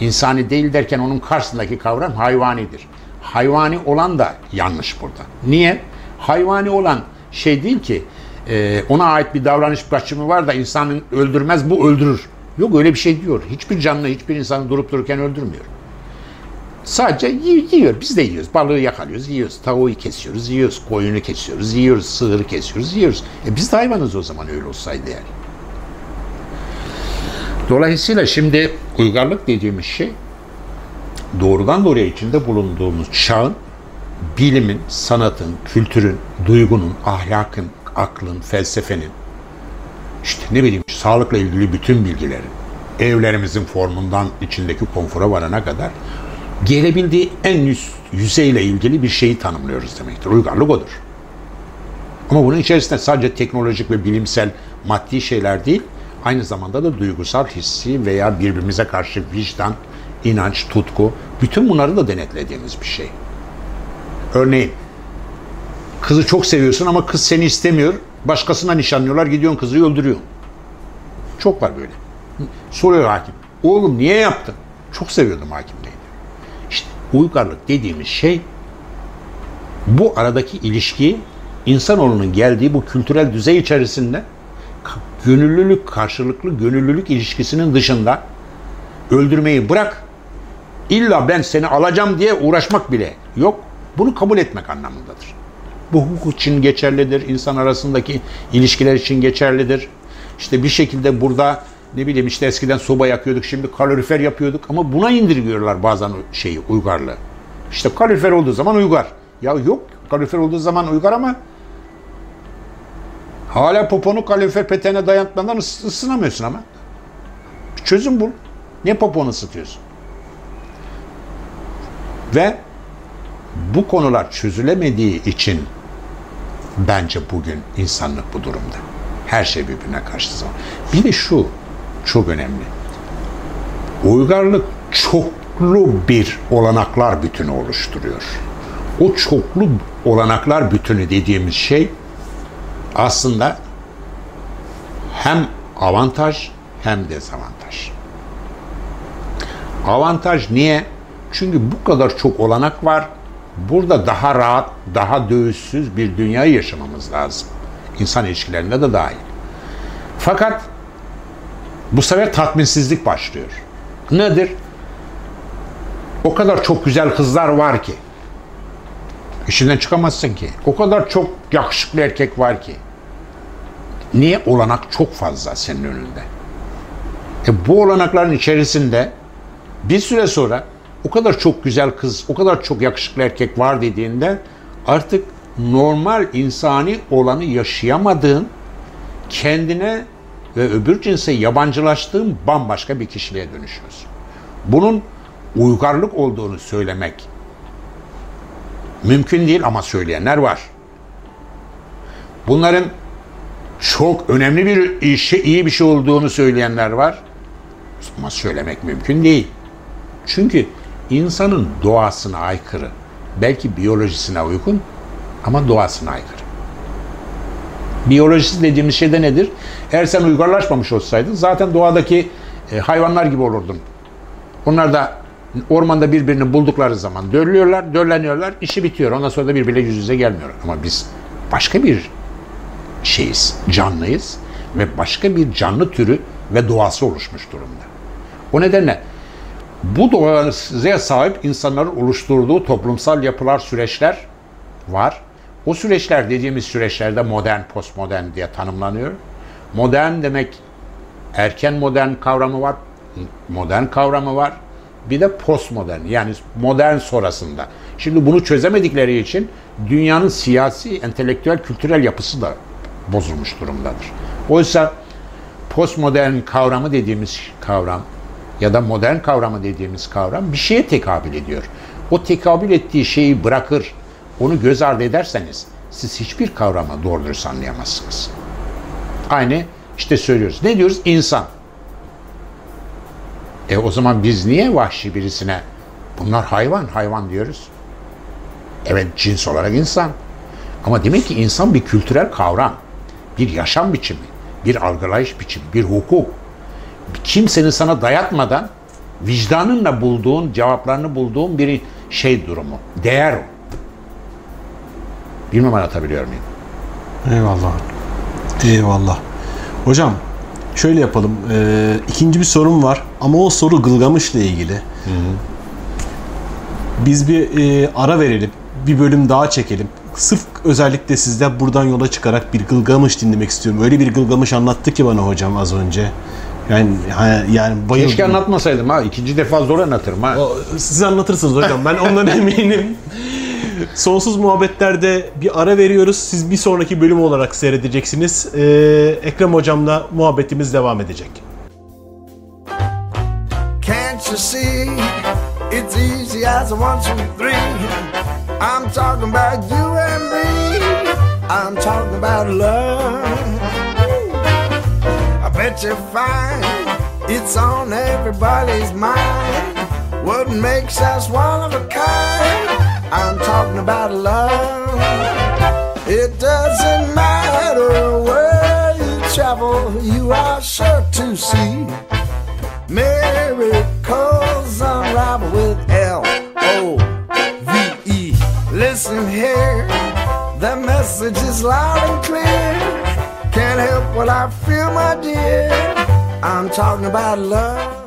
İnsani değil derken onun karşısındaki kavram hayvanidir. Hayvani olan da yanlış burada. Niye? Hayvani olan şey değil ki e, ona ait bir davranış biçimi var da insanın öldürmez bu öldürür. Yok öyle bir şey diyor. Hiçbir canlı hiçbir insanı durup dururken öldürmüyor. Sadece yiyor. Biz de yiyoruz. Balığı yakalıyoruz, yiyoruz. Tavuğu kesiyoruz, yiyoruz. Koyunu kesiyoruz, yiyoruz. Sığırı kesiyoruz, yiyoruz. E biz de hayvanız o zaman öyle olsaydı yani. Dolayısıyla şimdi uygarlık dediğimiz şey doğrudan doğruya içinde bulunduğumuz çağın bilimin, sanatın, kültürün, duygunun, ahlakın, aklın, felsefenin, işte ne bileyim sağlıkla ilgili bütün bilgilerin, evlerimizin formundan içindeki konfora varana kadar gelebildiği en üst yüzeyle ilgili bir şeyi tanımlıyoruz demektir. Uygarlık odur. Ama bunun içerisinde sadece teknolojik ve bilimsel maddi şeyler değil, aynı zamanda da duygusal, hissi veya birbirimize karşı vicdan, inanç, tutku, bütün bunları da denetlediğimiz bir şey. Örneğin, kızı çok seviyorsun ama kız seni istemiyor, başkasına nişanlıyorlar, gidiyorsun kızı öldürüyorsun. Çok var böyle. Soruyor hakim, oğlum niye yaptın? Çok seviyordum hakim. İşte uygarlık dediğimiz şey bu aradaki ilişkiyi insanoğlunun geldiği bu kültürel düzey içerisinde gönüllülük, karşılıklı gönüllülük ilişkisinin dışında öldürmeyi bırak, illa ben seni alacağım diye uğraşmak bile yok. Bunu kabul etmek anlamındadır. Bu hukuk için geçerlidir, insan arasındaki ilişkiler için geçerlidir. İşte bir şekilde burada ne bileyim işte eskiden soba yakıyorduk, şimdi kalorifer yapıyorduk ama buna indirgiyorlar bazen şeyi, uygarlığı. İşte kalorifer olduğu zaman uygar. Ya yok, kalorifer olduğu zaman uygar ama hala poponu kalorifer peteğine dayatmadan ıs- ısınamıyorsun ama. Çözüm bul. Niye poponu ısıtıyorsun? Ve bu konular çözülemediği için bence bugün insanlık bu durumda. Her şey birbirine karşı zaman. Bir de şu çok önemli. Uygarlık çoklu bir olanaklar bütünü oluşturuyor. O çoklu olanaklar bütünü dediğimiz şey aslında hem avantaj hem dezavantaj. Avantaj niye? Çünkü bu kadar çok olanak var. Burada daha rahat, daha dövüşsüz bir dünya yaşamamız lazım. İnsan ilişkilerinde de dahil. Fakat bu sefer tatminsizlik başlıyor. Nedir? O kadar çok güzel kızlar var ki. İşinden çıkamazsın ki. O kadar çok yakışıklı erkek var ki. Niye? Olanak çok fazla senin önünde. E bu olanakların içerisinde bir süre sonra o kadar çok güzel kız, o kadar çok yakışıklı erkek var dediğinde artık normal insani olanı yaşayamadığın, kendine ve öbür cinse yabancılaştığın bambaşka bir kişiliğe dönüşüyorsun. Bunun uygarlık olduğunu söylemek mümkün değil ama söyleyenler var. Bunların çok önemli bir işe iyi bir şey olduğunu söyleyenler var. Ama söylemek mümkün değil. Çünkü insanın doğasına aykırı. Belki biyolojisine uygun ama doğasına aykırı. Biyolojisi dediğimiz şey de nedir? Eğer sen uygarlaşmamış olsaydın zaten doğadaki e, hayvanlar gibi olurdun. Onlar da ormanda birbirini buldukları zaman dörlüyorlar, dörleniyorlar, işi bitiyor. Ondan sonra da birbiriyle yüz yüze gelmiyor. Ama biz başka bir şeyiz, canlıyız ve başka bir canlı türü ve doğası oluşmuş durumda. O nedenle bu doğaya sahip insanların oluşturduğu toplumsal yapılar, süreçler var. O süreçler dediğimiz süreçlerde modern, postmodern diye tanımlanıyor. Modern demek erken modern kavramı var, modern kavramı var. Bir de postmodern yani modern sonrasında. Şimdi bunu çözemedikleri için dünyanın siyasi, entelektüel, kültürel yapısı da bozulmuş durumdadır. Oysa postmodern kavramı dediğimiz kavram ya da modern kavramı dediğimiz kavram bir şeye tekabül ediyor. O tekabül ettiği şeyi bırakır, onu göz ardı ederseniz siz hiçbir kavramı doğru dürüst anlayamazsınız. Aynı işte söylüyoruz. Ne diyoruz? İnsan. E o zaman biz niye vahşi birisine bunlar hayvan, hayvan diyoruz? Evet cins olarak insan. Ama demek ki insan bir kültürel kavram, bir yaşam biçimi, bir algılayış biçimi, bir hukuk. Kimsenin sana dayatmadan vicdanınla bulduğun, cevaplarını bulduğun bir şey durumu. Değer o. Bilmem anlatabiliyor muyum? Eyvallah. Eyvallah. Hocam şöyle yapalım. Ee, ikinci bir sorum var ama o soru Gılgamış'la ilgili. Biz bir e, ara verelim. Bir bölüm daha çekelim. Sırf özellikle sizden buradan yola çıkarak bir Gılgamış dinlemek istiyorum. Öyle bir Gılgamış anlattı ki bana hocam az önce. Yani yani bayıldım. Keşke anlatmasaydım ha. İkinci defa zor anlatırım ha. O- Siz anlatırsınız hocam. Ben ondan eminim. Sonsuz muhabbetlerde bir ara veriyoruz. Siz bir sonraki bölüm olarak seyredeceksiniz. Ee, Ekrem hocamla muhabbetimiz devam edecek. Can't you see? It's easy as one, two, three. I'm talking about you and me. I'm talking about love. I bet you find it's on everybody's mind. What makes us one of a kind? I'm talking about love. It doesn't matter where you travel, you are sure to see. Miracles unravel with L O V E. Listen here, the message is loud and clear. Can't help what I feel, my dear. I'm talking about love.